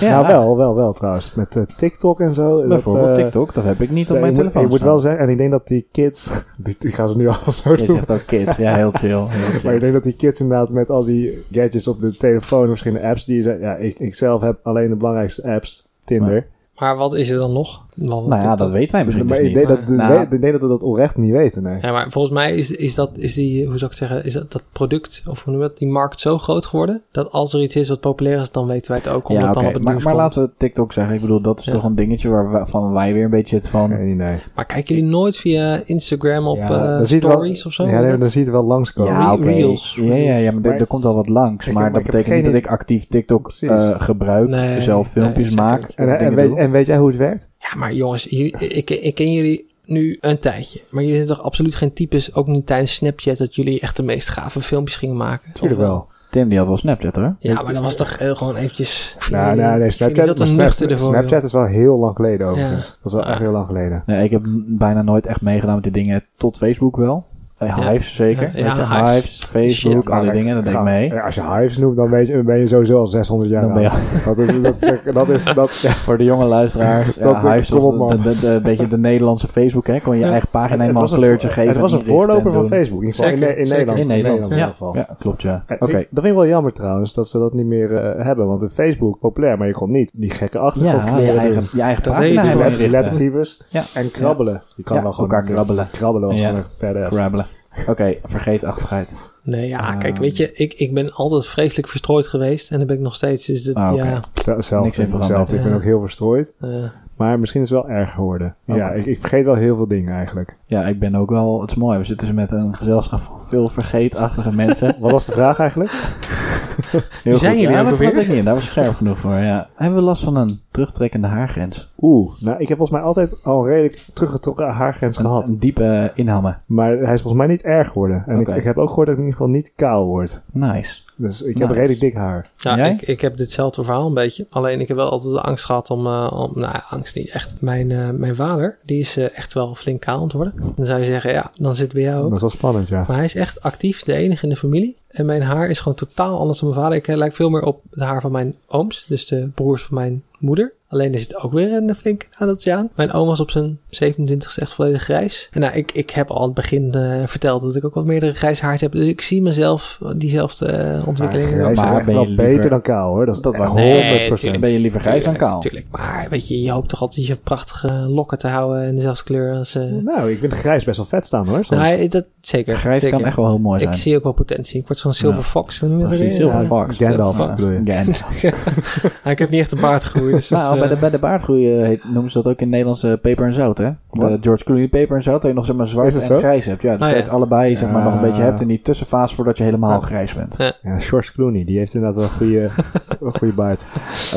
Nou, wel, wel, wel trouwens. Met eh, TikTok en zo. dat, Bijvoorbeeld eh, TikTok, dat heb ik niet op ja, mijn je telefoon Je moet wel zeggen, en ik denk dat die kids, [LAUGHS] die, die gaan ze nu [LAUGHS] al zo Je doen. zegt ook kids, ja, heel chill. Heel Maar ik denk dat die kids inderdaad met al die gadgets op de telefoon, verschillende apps die je zegt, ja, ik, ik zelf heb alleen de belangrijkste apps, Tinder. Maar wat is er dan nog? Nou ja, dat weten wij misschien maar dus ik niet. denk, dat, Nou, ik denk dat we dat oprecht niet weten, nee. Ja, maar volgens mij is, is dat, is die, hoe zou ik het zeggen, is dat, dat product, of hoe noem je dat, die markt zo groot geworden, dat als er iets is wat populair is, dan weten wij het ook, omdat ja, dan oké. op het Maar, nieuws maar komt. laten we TikTok zeggen. Ik bedoel, dat is Ja. toch een dingetje waarvan wij weer een beetje het van... Nee, nee. Maar kijken jullie nooit via Instagram op Ja, eh, wel- stories of zo? Ja, nee, dan zie je het wel langskomen. Ja, oké. Reels. Ja, ja, ja, maar, er- Maar- er komt wel wat langs. Maar maar dat betekent niet dat ik actief TikTok eh, gebruik, zelf filmpjes maak. en weet jij hoe het werkt? Ja, maar jongens, jullie, ik, ik ken jullie nu een tijdje. Maar jullie zijn toch absoluut geen types, ook niet tijdens Snapchat, dat jullie echt de meest gave filmpjes gingen maken? Tuurlijk wel. Tim die had wel Snapchat hoor. Ja, maar dat was toch heel gewoon eventjes... Nou, nou, nee, Snapchat, dat een ervoor. Snapchat is wel heel lang geleden overigens. Dat was wel Ah. echt heel lang geleden. Nee, ik heb bijna nooit echt meegedaan met die dingen tot Facebook wel. Eh, Ja. Hives zeker. Ja, ja, Weet je, Hives. Hives, Facebook, Shit. al die dingen, dat deed ik mee. ja, Als je Hives noemt, dan ben je, ben je sowieso al 600 jaar Dan ben je- oud. Dat is, dat, dat is, dat, [LAUGHS] ja, Voor de jonge luisteraars, [LAUGHS] ja, Dat- Hives was man. de, de, de- een beetje de Nederlandse Facebook, hè. Kon je je eigen pagina het helemaal een kleurtje geven. Het was en een voorloper van doen. Facebook. In, ieder geval in, Zeker, in zeker. Nederland. In Nederland, in ja. ieder geval. Ja, klopt, ja. Oké. ik- dat vind ik wel jammer trouwens, dat ze dat niet meer eh, hebben. Want in Facebook populair, maar je kon niet die gekke achtergrond Ja, je eigen, je eigen pagina inrichten. lettertypes Ja. en krabbelen. Je kan wel gewoon elkaar krabbelen. Krabbelen was gewoon echt badass. Krabbelen. Oké, vergeetachtigheid. Nee, ja, Ah. kijk, weet je, ik, ik ben altijd vreselijk verstrooid geweest. En dat ben ik nog steeds. Dus dat, Ah, oké. ja... Zelf, zelf, Niks in zelf, ik ben ook heel verstrooid. eh, Maar misschien is het wel erg geworden. Ja, ik, ik vergeet wel heel veel dingen eigenlijk. Ja, ik ben ook wel... Het is mooi, we zitten dus met een gezelschap van veel vergeetachtige mensen. Wat was de vraag eigenlijk? [LAUGHS] [LAUGHS] Heel zijn jullie ja, dat had ik niet. Daar was scherp genoeg voor, ja. Hebben we last van een terugtrekkende haargrens? Oeh, nou ik heb volgens mij altijd al redelijk teruggetrokken haargrens Een, gehad. een diepe inhammen. Maar hij is volgens mij niet erg geworden. En ik, ik heb ook gehoord dat ik in ieder geval niet kaal word. Nice. Dus ik Nice. heb redelijk dik haar. Ja, ik, ik heb ditzelfde verhaal een beetje. Alleen ik heb wel altijd de angst gehad om, eh, om nou ja, angst niet echt. Mijn, eh, mijn vader, die is eh, echt wel flink kaal aan het worden. Dan zou je zeggen, ja, dan zit het bij jou Dat ook. is wel spannend, ja. Maar hij is echt actief, de enige in de familie. En mijn haar is gewoon totaal anders dan mijn vader. Ik lijk veel meer op het haar van mijn ooms, dus de broers van mijn moeder. Alleen er zit ook weer een flink nadeltje aan. Mijn oom was op zijn 27 echt volledig grijs. En nou, ik, ik heb al aan het begin eh, verteld dat ik ook wat meerdere grijs haars heb. Dus ik zie mezelf diezelfde eh, ontwikkelingen. Hij is Maar echt ben je wel liever- beter dan kaal hoor. Dat is Dat 100%. ik Nee, tuurlijk. Ben je liever grijs dan kaal? Tuurlijk, maar weet je, je hoopt toch altijd je prachtige lokken te houden in dezelfde kleur als... eh Nou, ik vind grijs best wel vet staan hoor. soms. nou, dat, zeker. Grijs zeker. kan echt wel heel mooi zijn. Ik zie ook wel potentie. Ik word zo'n silver Ja. fox, hoe noem je dat? Silver Ja. Fox. Gandalf. [LAUGHS] Ja, ik heb niet echt een baard gegroeid. Dus [LAUGHS] is, Nou, bij de, eh, bij de baardgroei eh, heet, noemen ze dat ook in Nederlands eh, peper en zout, hè? De Wat? George Clooney peper en zout, dat je nog zeg maar zwart en zo? grijs hebt. Ja, dus Oh, je het allebei zeg maar nog een Ah. beetje hebt in die tussenfase voordat je helemaal grijs bent. Ja, George Clooney, die heeft inderdaad wel een goede, [LAUGHS] een goede baard.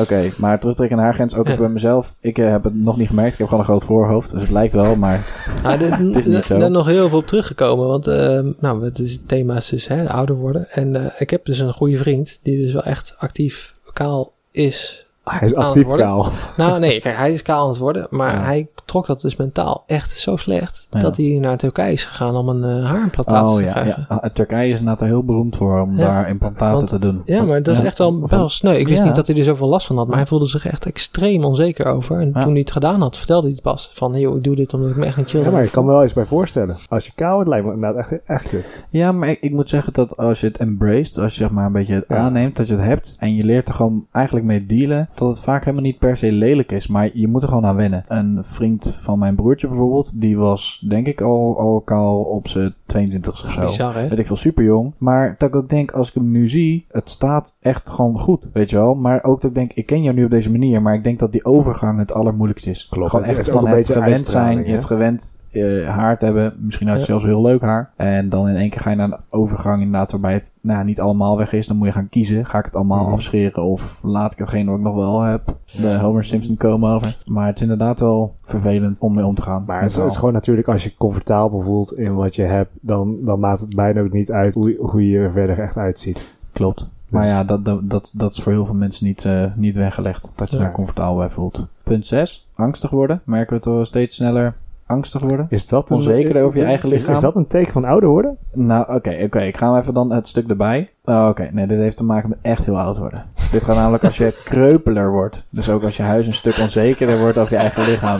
Oké, maar terugtrekken naar haargrens, ook even bij mezelf. Ik eh, heb het nog niet gemerkt. Ik heb gewoon een groot voorhoofd, dus het lijkt wel, maar [LAUGHS] [LAUGHS] Nou, dit, Het is niet zo. daar nog heel veel op teruggekomen. Want eh, nou, het, is, het thema is dus hè, ouder worden. En eh, ik heb dus een goede vriend die dus wel echt actief kaal is. Hij is actief kaal. Nou nee, kijk, hij is kaal aan het worden. Maar Ja. hij trok dat dus mentaal echt zo slecht. Ja. Dat hij naar Turkije is gegaan om een uh, haarimplantaat oh te ja, krijgen. ja. Ah, Turkije is inderdaad er heel beroemd voor om Ja. daar implantaten Want- te doen. Ja, maar dat is echt wel, wel sneu. Ik wist Ja. niet dat hij er zoveel last van had, maar hij voelde zich echt extreem onzeker over. En Ja. toen hij het gedaan had, vertelde hij het pas. Van, hey, joh, ik doe dit omdat ik me echt niet chill Ja, maar ik kan me wel eens bij voorstellen. Als je kaal wordt, lijkt me inderdaad echt, echt kut. Ja, maar ik, ik moet zeggen dat als je het embraced, als je zeg maar een beetje het Ja. aanneemt, dat je het hebt en je leert er gewoon eigenlijk mee dealen, dat het vaak helemaal niet per se lelijk is, maar je moet er gewoon aan wennen. Een vriend van mijn broertje bijvoorbeeld, die was denk ik al, al kaal op zijn 22 of zo. Bizar, hè? Weet ik veel, super jong. Maar dat ik ook denk, als ik hem nu zie, het staat echt gewoon goed, weet je wel. Maar ook dat ik denk, ik ken jou nu op deze manier, maar ik denk dat die overgang het allermoeilijkste is. Klopt. Gewoon Het echt van het gewend zijn, je hebt hè? gewend eh, haar te hebben. Misschien had je Ja. zelfs heel leuk haar. En dan in één keer ga je naar een overgang inderdaad waarbij het nou, niet allemaal weg is. Dan moet je gaan kiezen. Ga ik het allemaal Mhm. afscheren of laat ik hetgeen wat ik nog wel heb? De Homer Simpson komen over. Maar het is inderdaad wel vervelend om mee om te gaan. Maar het, is gewoon natuurlijk, als je comfortabel voelt in wat je hebt, dan, dan maakt het bijna ook niet uit hoe, hoe je er verder echt uitziet. Klopt. Maar ja, dat, dat, dat, dat is voor heel veel mensen niet, eh, niet weggelegd. Dat je Ja. daar comfortabel bij voelt. Punt 6. Angstig worden. Merken we het wel steeds sneller angstig worden? Is dat een, Onzekerder over je eigen lichaam? Is, dat een teken van ouder worden? Nou, oké, oké. Ik ga hem even dan het stuk erbij. Oh, oké, nee, dit heeft te maken met echt heel oud worden. dit gaat namelijk als je [LAUGHS] kreupeler wordt. Dus ook als je huis een stuk onzekerder wordt over je eigen lichaam.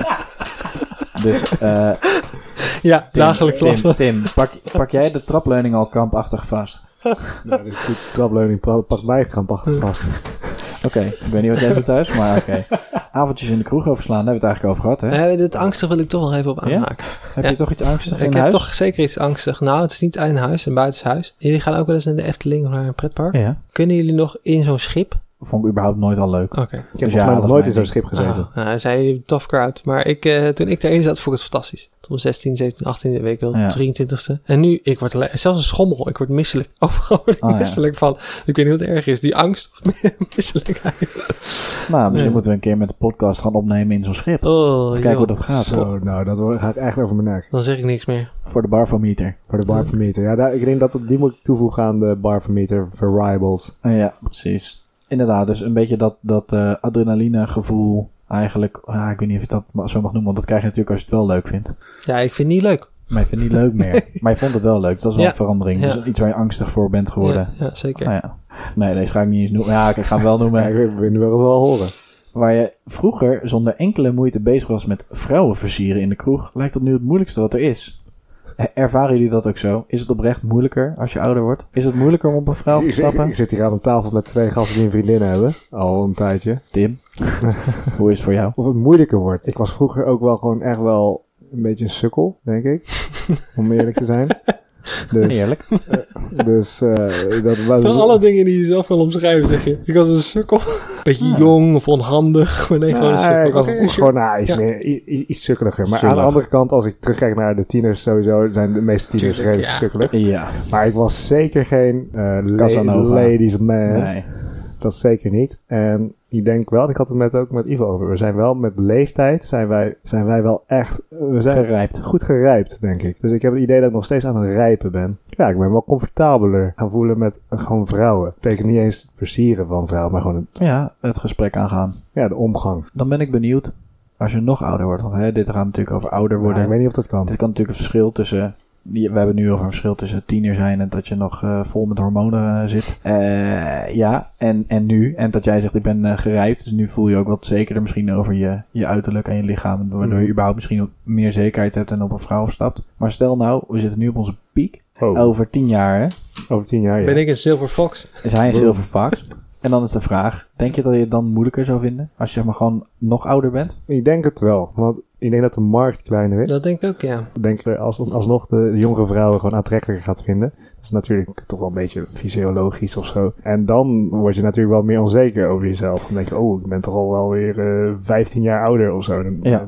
Dus, eh Ja, Tim, dagelijks Tim. Tim pak, pak jij de trapleuning al krampachtig vast? Ja, dus die trapleuning pa- pakt mij krampachtig vast. [LAUGHS] Oké, ik weet niet wat jij doet thuis, maar oké. [LAUGHS] Avondjes in de kroeg overslaan, daar hebben we het eigenlijk over gehad, hè? Nee, dit angstig wil ik toch nog even op Ja? aanmaken. Heb Ja. je toch iets angstigs ik in heb huis? toch zeker iets angstig. Nou, het is niet in huis, een buitenshuis. Jullie gaan ook wel eens naar de Efteling of naar een pretpark. Ja. Kunnen jullie nog in zo'n schip vond ik überhaupt nooit al leuk. Oké. Ik heb Dus volgens ja, nog is nooit in zo'n schip gezeten. Ah, nou, hij zei tough crowd. Maar ik, eh, toen ik daarin zat, vond ik het fantastisch. Toen 16, 17, 18, weet ik wel, Ja. 23ste. En nu, ik word zelfs een schommel. Ik word misselijk. [LAUGHS] Overal word ik Oh, ja. misselijk van. Ik weet niet wat het erg is. Die angst of [LAUGHS] misselijkheid. Nou, misschien Ja. moeten we een keer met de podcast gaan opnemen in zo'n schip. Oh, Kijken joh. hoe dat gaat. Zo, nou, dat gaat echt over mijn nek. Dan zeg ik niks meer. Voor de barfometer. Voor de barvermeter. Ja, daar, ik denk dat die moet ik toevoegen aan de barvermeter variables. Ja, precies. Inderdaad, dus een beetje dat, dat eh, adrenaline gevoel eigenlijk. ah, ik weet niet of je dat zo mag noemen, want dat krijg je natuurlijk als je het wel leuk vindt. Ja, ik vind het niet leuk. Maar je vindt het niet leuk meer. [LAUGHS] Maar je vond het wel leuk. Dat is wel Ja. een verandering. Ja. Dus iets waar je angstig voor bent geworden. Ja, ja, zeker. Nou ja. Nee, deze ga ik niet eens noemen. Ja, ik ga hem wel noemen. [LAUGHS] ik wil wel wel horen. Waar je vroeger zonder enkele moeite bezig was met vrouwen versieren in de kroeg, lijkt dat nu het moeilijkste wat er is. Ervaren jullie dat ook zo? Is het oprecht moeilijker als je ouder wordt? Is het moeilijker om op een vrouw te Ik, stappen? ik zit hier aan een tafel met twee gasten die een vriendin hebben. Al een tijdje. Tim, [LAUGHS] hoe is het voor jou? Of het moeilijker wordt. Ik was vroeger ook wel gewoon echt wel een beetje een sukkel, denk ik. [LAUGHS] om eerlijk te zijn. Dus, Eerlijk. [LAUGHS] dus eh, dat was... Van alle dingen die je zelf wil omschrijven, zeg je. Ik was een sukkel. Beetje jong of onhandig. Maar [LAUGHS] nee, gewoon een sukkel. gewoon nou, iets, Ja. meer, iets sukkeliger. Maar Zullig. aan de andere kant, als ik terugkijk naar de tieners sowieso, zijn de meeste tieners redelijk ja. sukkelig. Ja. Maar ik was zeker geen eh, la- Casanova. ladies man. Nee. Dat zeker niet. En ik denk wel, ik had het net ook met Ivo over. We zijn wel met leeftijd, zijn wij, zijn wij wel echt, we zijn Gerijpt. goed gerijpt, denk ik. Dus ik heb het idee dat ik nog steeds aan het rijpen ben. Ja, ik ben wel comfortabeler gaan voelen met eh, gewoon vrouwen. Dat betekent niet eens het versieren van vrouwen, maar gewoon het- Ja, het gesprek aangaan. ja, de omgang. Dan ben ik benieuwd als je nog ouder wordt. Want hè, dit gaat natuurlijk over ouder Ja, worden. ik weet niet of dat kan. Dit kan natuurlijk een verschil tussen. We hebben nu over een verschil tussen tiener zijn en dat je nog eh, vol met hormonen eh, zit. Eh, ja, en, en nu. En dat jij zegt, ik ben eh, gerijpt. Dus nu voel je ook wat zekerder misschien over je, je uiterlijk en je lichaam. Waardoor je Mhm. überhaupt misschien ook meer zekerheid hebt en op een vrouw stapt. Maar stel nou, we zitten nu op onze piek. Oh, Over tien jaar hè, over tien jaar, ja. Ben ik een Silver Fox? is hij een. Silver Fox. En dan is de vraag, denk je dat je het dan moeilijker zou vinden? Als je zeg maar gewoon nog ouder bent? Ik denk het wel, want ik denk dat de markt kleiner is. Dat denk ik ook, ja. Ik denk dat als, alsnog de jongere vrouwen gewoon aantrekkelijker gaat vinden. Dat is natuurlijk toch wel een beetje fysiologisch of zo. En dan word je natuurlijk wel meer onzeker over jezelf. Dan denk je, oh, ik ben toch al wel weer eh 15 jaar ouder of zo. Dan, Ja.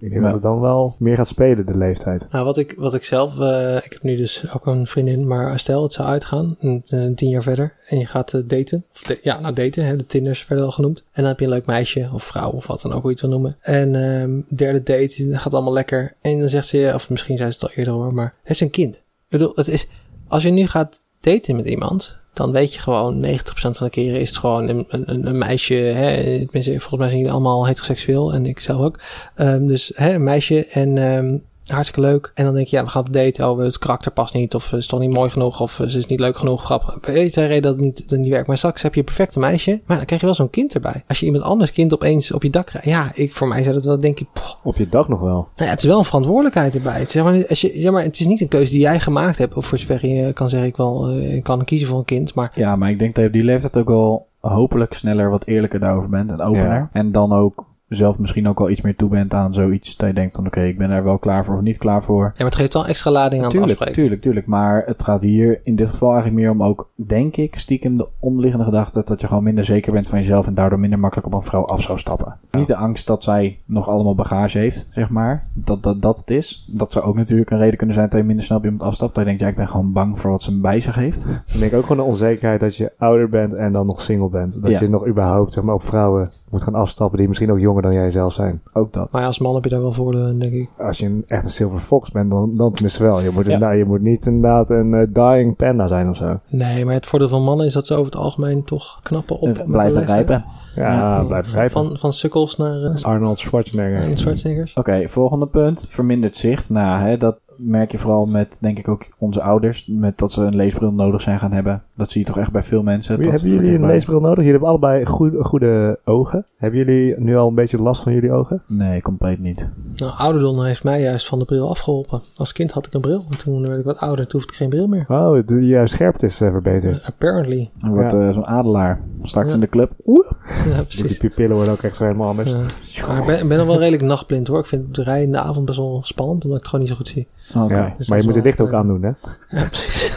ik denk Ja. dat het dan wel meer gaat spelen, de leeftijd. Nou, wat ik, wat ik zelf, eh, ik heb nu dus ook een vriendin, maar stel het zou uitgaan, een, een tien jaar verder, en je gaat eh, daten, of ja, nou daten, hè, de Tinders werden al genoemd, en dan heb je een leuk meisje of vrouw of wat dan ook, hoe je het wil noemen, en ehm, derde date, dat gaat allemaal lekker, en dan zegt ze, of misschien zei ze het al eerder hoor, maar het is een kind. Ik bedoel, het is, als je nu gaat daten met iemand, dan weet je gewoon 90% van de keren is het gewoon een, een, een meisje. Hè, volgens mij zijn jullie allemaal heteroseksueel en ik zelf ook. Ehm, dus hè, een meisje en ehm, hartstikke leuk. En dan denk je, ja, we gaan op date. Oh, het karakter past niet. Of ze is toch niet mooi genoeg. Of ze is niet leuk genoeg. Grappig. Weet je reden dat het niet, dat het niet werkt. Maar straks heb je een perfecte meisje. Maar dan krijg je wel zo'n kind erbij. Als je iemand anders kind opeens op je dak krijgt. Ja, ik, voor mij zou dat wel denk ik. poh, Op je dag nog wel. nou ja, het is wel een verantwoordelijkheid erbij. Het is, zeg maar, niet- als je, zeg maar, het is niet een keuze die jij gemaakt hebt. Of voor zover je kan zeggen, ik wel, eh, ik kan kiezen voor een kind. Maar Ja, maar ik denk dat je op die leeftijd ook wel hopelijk sneller wat eerlijker daarover bent en opener. Ja. En dan ook zelf misschien ook wel iets meer toe bent aan zoiets. Dat je denkt van oké, ik ben er wel klaar voor of niet klaar voor. Ja, maar het geeft wel extra lading aan het Tuurlijk, afspreken. tuurlijk, tuurlijk. Maar het gaat hier in dit geval eigenlijk meer om ook, denk ik, stiekem de onderliggende gedachte dat je gewoon minder zeker bent van jezelf en daardoor minder makkelijk op een vrouw af zou stappen. Niet de angst dat zij nog allemaal bagage heeft, zeg maar. Dat, dat dat het is. Dat zou ook natuurlijk een reden kunnen zijn dat je minder snel op iemand afstapt. Dat je denkt, ja, ik ben gewoon bang voor wat ze bij zich heeft. Ik denk ook gewoon de onzekerheid dat je ouder bent en dan nog single bent. Dat Ja. je nog überhaupt zeg maar, op vrouwen moet gaan afstappen die misschien ook jonger dan jij zelf zijn. Ook dat. Maar ja, als man heb je daar wel voordelen, in, denk ik. Als je een, echt een silver fox bent, dan, dan tenminste wel. Je moet, Ja. je moet niet inderdaad een eh, dying panda zijn of zo. Nee, maar het voordeel van mannen is dat ze over het algemeen toch knappen op. de Blijven rijpen. Ja, Ja. blijf rijpen. Van, van sukkels naar uh, Arnold Schwarzenegger. Schwarzeneggers. Oké, volgende punt. Verminderd zicht. Nou, hè, dat merk je vooral met, denk ik ook, onze ouders. Met dat ze een leesbril nodig zijn gaan hebben. Dat zie je toch echt bij veel mensen. Hebben jullie een dichtbij- leesbril nodig? Jullie hebben allebei goede, goede ogen. Hebben jullie nu al een beetje last van jullie ogen? Nee, compleet niet. Nou, ouderdom heeft mij juist van de bril afgeholpen. Als kind had ik een bril. En toen werd ik wat ouder. Toen hoefde ik geen bril meer. Oh, de, je scherpte is eh, verbeterd. Apparently. Er wordt Ja. eh, zo'n adelaar. Straks Ja. in de club. [LAUGHS] Ja, Die precies. pupillen worden ook echt zo helemaal anders. Ja. Maar ik ben, ik ben nog wel redelijk nachtblind hoor. Ik vind het rijden in de avond best wel spannend. Omdat ik het gewoon niet zo goed zie. Ja, Dus maar je moet het licht ook aandoen, hè? Ja, precies.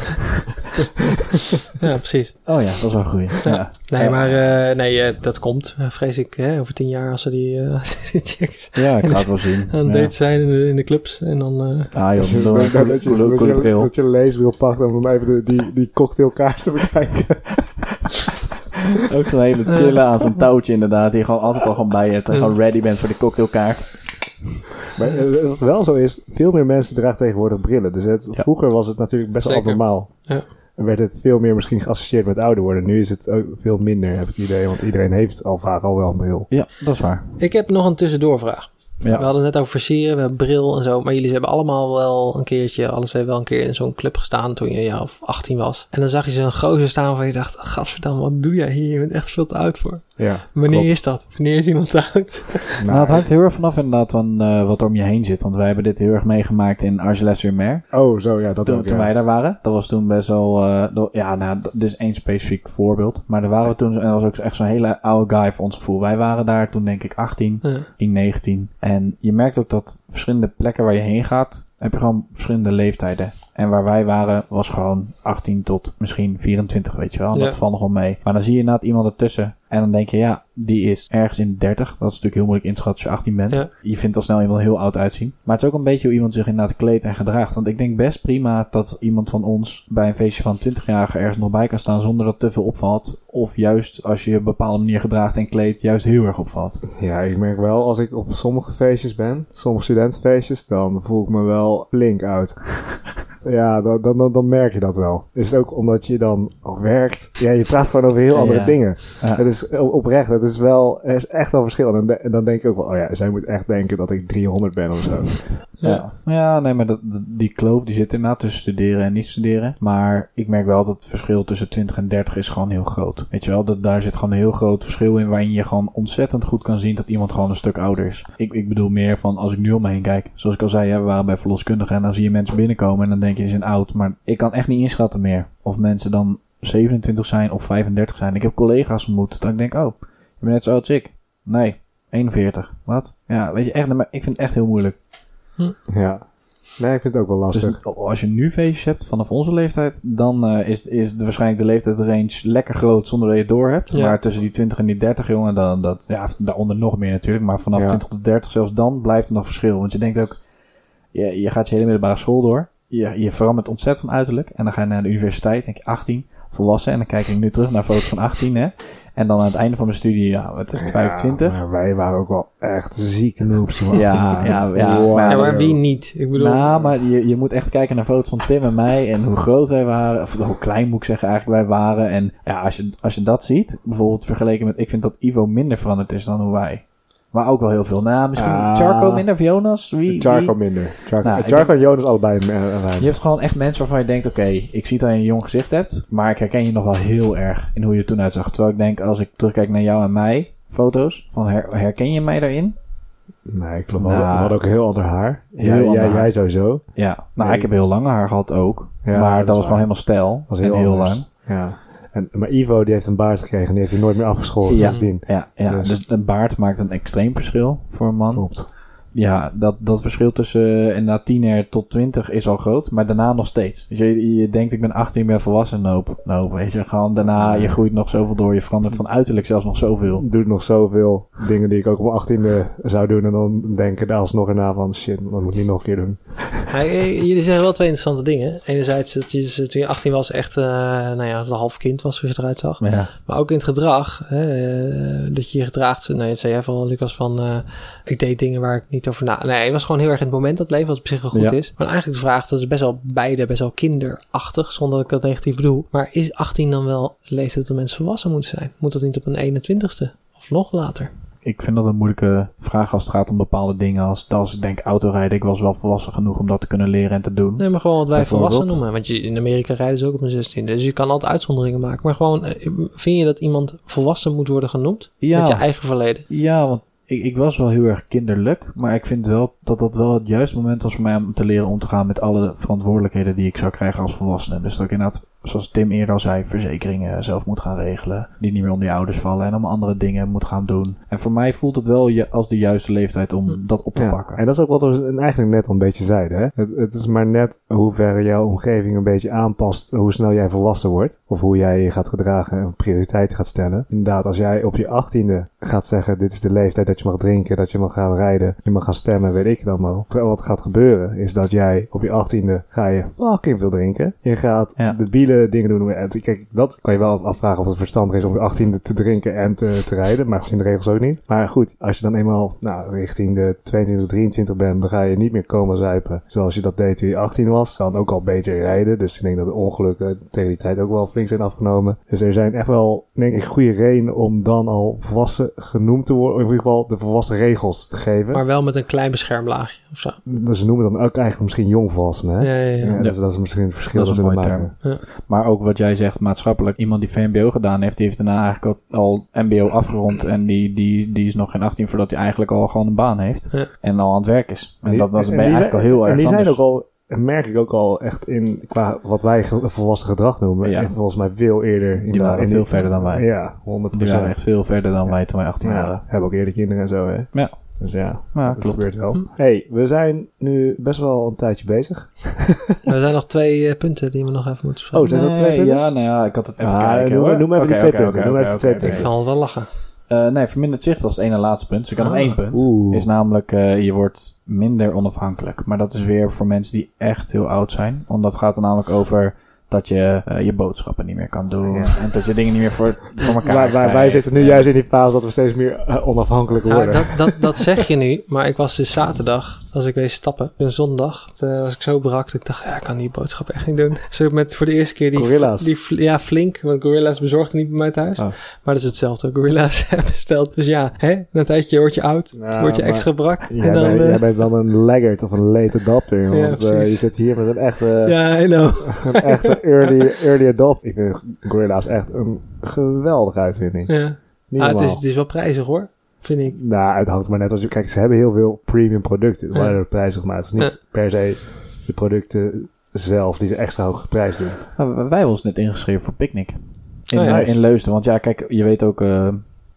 Ja, precies. Oh ja, dat is wel een goeie. Ja. Nee, Ja. maar eh, nee, eh, dat komt, eh, vrees ik, hè, over tien jaar als ze die, eh, die chicks Ja, ik ga het wel zien. aan het Ja. daten zijn in de, in de clubs. En dan, eh, Ah joh, Dat je- door een dat coole- je- coole dat coole je- bril. Dat je een leesbril pakt om dan even de, die, die cocktailkaart te bekijken. Ook zo'n hele chille aan zo'n touwtje inderdaad. Die je gewoon altijd al gewoon bij je hebt. En gewoon ready bent voor die cocktailkaart. [LAUGHS] Maar eh, wat wel zo is, veel meer mensen dragen tegenwoordig brillen. Dus het, Ja. vroeger was het natuurlijk best wel abnormaal. Ja. En werd het veel meer misschien geassocieerd met ouder worden. Nu is het ook veel minder, heb ik het idee. Want iedereen heeft al vaak al wel een bril. Ja, dat is waar. ik heb nog een tussendoorvraag. Ja. We hadden het net over versieren, we hebben bril en zo. Maar jullie hebben allemaal wel een keertje, alle twee wel een keer in zo'n club gestaan toen je ja, of 18 was. En dan zag je zo'n gozer staan waarvan je dacht, gadverdamme, wat doe jij hier? Je bent echt veel te oud voor. Ja, Wanneer klopt. is dat? Wanneer is iemand oud? [LAUGHS] Nou, het hangt heel erg vanaf inderdaad van eh, wat er om je heen zit. Want wij hebben dit heel erg meegemaakt in Argelès-sur-Mer. Oh, zo, ja, dat Toen, ook, toen ja. wij daar waren. Dat was toen best wel... eh, ja, nou, dit is één specifiek voorbeeld. Maar daar waren we toen... En dat was ook echt zo'n hele oude guy voor ons gevoel. Wij waren daar toen denk ik 18, Ja. 18, 19. En je merkt ook dat verschillende plekken waar je heen gaat... heb je gewoon verschillende leeftijden. En waar wij waren was gewoon 18 tot misschien 24, weet je wel. Ja. Dat valt nog wel mee. Maar dan zie je inderdaad iemand ertussen. En dan denk je, ja, die is ergens in de 30. Dat is natuurlijk heel moeilijk inschatten als je 18 bent. Ja. Je vindt al snel iemand heel oud uitzien. Maar het is ook een beetje hoe iemand zich inderdaad kleedt en gedraagt. Want ik denk best prima dat iemand van ons bij een feestje van 20-jarigen ergens nog bij kan staan zonder dat te veel opvalt. Of juist als je op een bepaalde manier gedraagt en kleedt, juist heel erg opvalt. Ja, ik merk wel als ik op sommige feestjes ben, sommige studentenfeestjes, dan voel ik me wel flink oud. Ja, dan, dan, dan, merk je dat wel. Is het ook omdat je dan werkt? Ja, je praat gewoon over heel andere Ja. dingen. Ja. Het is oprecht, het is wel, er is echt wel verschil. En dan, de- en dan denk ik ook wel, oh ja, zij moet echt denken dat ik 300 ben of zo. Ja, ja nee, maar dat, die kloof die zit inderdaad tussen studeren en niet studeren. Maar ik merk wel dat het verschil tussen 20 en 30 is gewoon heel groot. Weet je wel, dat, daar zit gewoon een heel groot verschil in waarin je gewoon ontzettend goed kan zien dat iemand gewoon een stuk ouder is. Ik, ik bedoel meer van als ik nu om me heen kijk. Zoals ik al zei, hè, we waren bij verloskundigen en dan zie je mensen binnenkomen en dan denk je ze zijn oud. Maar ik kan echt niet inschatten meer of mensen dan 27 zijn of 35 zijn. Ik heb collega's ontmoet dat ik denk, oh, je bent net zo oud als ik. Nee, 41. Wat? Ja, weet je, echt, maar ik vind het echt heel moeilijk. Ja. Nee, ik vind het ook wel lastig. Dus als je nu feestjes hebt vanaf onze leeftijd, dan eh, is, is de, waarschijnlijk de leeftijdsrange lekker groot zonder dat je het door hebt. Ja. Maar tussen die 20 en die 30, jongen, dan, dat, ja, daaronder nog meer natuurlijk. Maar vanaf Ja. 20 tot 30, zelfs dan blijft er nog verschil. Want je denkt ook, je, je gaat je hele middelbare school door. Je, je verandert ontzettend van uiterlijk. En dan ga je naar de universiteit, denk je 18, volwassen. En dan kijk ik nu terug naar foto's van 18, hè. En dan aan het einde van mijn studie, ja, het is het 25. Ja, maar wij waren ook wel echt ziek noobs Ja, 18 waren. ja, ja, Wow. maar- Ja, maar wie niet? Ik bedoel, Nou, maar je, je moet echt kijken naar foto's van Tim en mij en hoe groot wij waren. Of hoe klein moet ik zeggen eigenlijk wij waren. En ja, als je, als je dat ziet, bijvoorbeeld vergeleken met... Ik vind dat Ivo minder veranderd is dan hoe wij. Maar ook wel heel veel. Nou, misschien Ah. Charco minder of Jonas? Wie, Charco wie? minder. Charco, Nou, ik Charco en Jonas allebei. eh, eh, Je hebt gewoon echt mensen waarvan je denkt... Oké, ik zie dat je een jong gezicht hebt. Maar ik herken je nog wel heel erg in hoe je er toen uitzag. Terwijl ik denk, als ik terugkijk naar jou en mij... Foto's, van her- herken je mij daarin? Nee, klopt. Nou. we hadden- ook heel ander haar. Heel jij, ander jij, haar. jij sowieso. Ja, nou, Nee. ik heb heel lang haar gehad ook. Ja, maar dat, was gewoon helemaal stijl. was en heel, heel anders. lang. Ja. En, maar Ivo die heeft een baard gekregen en die heeft hij nooit meer afgeschoren Ja. sindsdien. Ja, ja. Dus- Dus. een baard maakt een extreem verschil voor een man. Klopt. Ja, dat, dat verschil tussen uh, inderdaad tiener tot 20 is al groot, maar daarna nog steeds. Dus je, je denkt, ik ben 18, ik ben volwassen. Nope, nope. Weet je, gewoon daarna, je groeit nog zoveel door, je verandert van uiterlijk zelfs nog zoveel. Doet nog zoveel dingen die ik ook op mijn achttiende zou doen. En dan denken daar alsnog erna van shit, dat moet ik niet nog een keer doen. Ja, eh, jullie zeggen wel twee interessante dingen. Enerzijds dat je toen je 18 was echt, eh, nou ja, een half kind was zoals je eruit zag. Ja, Maar ook in het gedrag. Hè, eh, dat je je gedraagt. Nou, dat zei jij van Lucas van... ik deed dingen waar ik niet over na... Nee, het was gewoon heel erg in het moment dat leven. Wat op zich wel goed Ja. is. Maar eigenlijk de vraag, dat is best wel beide best wel kinderachtig. Zonder dat ik dat negatief bedoel. Maar is 18 dan wel de leeftijd dat mensen volwassen moeten zijn? Moet dat niet op een 21ste? Of nog later? Ik vind dat een moeilijke vraag als het gaat om bepaalde dingen. Als, als ik denk autorijden, ik was wel volwassen genoeg om dat te kunnen leren en te doen. Nee, maar gewoon wat wij volwassen noemen. Want je, in Amerika rijden ze ook op een 16e. Dus je kan altijd uitzonderingen maken. Maar gewoon, eh, vind je dat iemand volwassen moet worden genoemd? Ja. Met je eigen verleden. Ja, want ik, ik was wel heel erg kinderlijk. Maar ik vind wel dat dat wel het juiste moment was voor mij om te leren om te gaan met alle verantwoordelijkheden die ik zou krijgen als volwassene. Dus dat ik inderdaad zoals Tim eerder al zei, verzekeringen zelf moet gaan regelen. Die niet meer onder je ouders vallen en allemaal andere dingen moet gaan doen. En voor mij voelt het wel je, als de juiste leeftijd om Hm. dat op te Ja, pakken. En dat is ook wat we eigenlijk net al een beetje zeiden. Hè? Het, het is maar net hoe ver jouw omgeving een beetje aanpast, hoe snel jij volwassen wordt. Of hoe jij je gaat gedragen en prioriteiten gaat stellen. Inderdaad, als jij op je achttiende gaat zeggen, dit is de leeftijd dat je mag drinken, dat je mag gaan rijden, je mag gaan stemmen, weet ik het allemaal. Terwijl wat gaat gebeuren, is dat jij op je achttiende ga je fucking veel drinken. Je gaat Ja. de bielen dingen doen. En Kijk, dat kan je wel afvragen of het verstandig is om op je achttiende te drinken en te, te rijden. Maar in de regels ook niet. Maar goed, als je dan eenmaal nou, richting de 22, 23 bent, dan ga je niet meer komen zuipen. Zoals je dat deed toen je 18 was. Dan ook al beter rijden. Dus ik denk dat de ongelukken tegen die tijd ook wel flink zijn afgenomen. Dus er zijn echt wel, denk ik, goede redenen om dan al volwassen genoemd te worden. Of in ieder geval de volwassen regels te geven. Maar wel met een klein beschermlaagje of zo. Ze noemen dan ook eigenlijk misschien jongvolwassenen. Hè? Ja, ja, ja. Ja, dus dat is misschien het verschil Dat we mooie maken. Maar ook wat jij zegt, maatschappelijk. Iemand die VMBO gedaan heeft, die heeft daarna eigenlijk ook al MBO afgerond. En die, die, die is nog geen 18 voordat hij eigenlijk al gewoon een baan heeft. Ja. En al aan het werk is. En die- dat, dat en ben je eigenlijk al heel erg En die zijn ook al, merk ik ook al echt in, qua wat wij volwassen gedrag noemen. Ja. En volgens mij veel eerder. In Die de- waren in veel verder dan wij. Ja, 100 Die waren echt veel verder dan wij toen wij 18 Ja, waren. hebben ook eerder kinderen en zo, hè. Ja. Dus ja, Ja, dat klopt. gebeurt wel. Hm. hey, we zijn nu best wel een tijdje bezig. [LAUGHS] Er zijn nog twee eh, punten die we nog even moeten Oh, bespreken. zijn dat Nee, twee punten? Ja, nou ja, ik had het even Ah, kijken noem- hoor. noem even die twee punten. Noem even die twee oké, ik oké. zal wel lachen. Eh, nee, verminderd zicht was het ene laatste punt. Dus ik had nog Ah. één punt. Oeh. Is namelijk, eh, je wordt minder onafhankelijk. Maar dat is weer voor mensen die echt heel oud zijn. Want dat gaat er namelijk over dat je eh, je boodschappen niet meer kan doen. Ja. En dat je dingen niet meer voor, voor elkaar Waar, waar, wij zitten nu juist in die fase dat we steeds meer eh, onafhankelijk Nou, worden. dat, dat, dat zeg je nu, maar ik was dus zaterdag, als ik wees stappen, een zondag, eh, was ik zo brak dat ik dacht, ja, ik kan die boodschap echt niet doen. [LAUGHS] Dus ik met voor de eerste keer die, Gorilla's. die ja, flink, want Gorilla's bezorgden niet bij mij thuis. Oh. Maar dat is hetzelfde, Gorilla's [LAUGHS] besteld. Dus ja, hè, na een tijdje word je oud, Nou, word je extra brak. Jij, en dan, bent, jij bent wel een laggard of een late adopter. [LAUGHS] Want eh, je zit hier met een echte, ja, I know. een echte early, early adopter. Ik vind Gorilla's echt een geweldige uitvinding. Ja. Ah, het, is, het is wel prijzig hoor, vind ik. Nou, het hangt maar net als je... Kijk, ze hebben heel veel premium producten. Ja. Er prijzig maar Het is niet Ja. per se de producten zelf die ze extra hoog geprijsd doen. Nou, wij hebben ons net ingeschreven voor picknick. In, Oh ja. eh, in Leusden. Want ja, kijk, je weet ook... eh,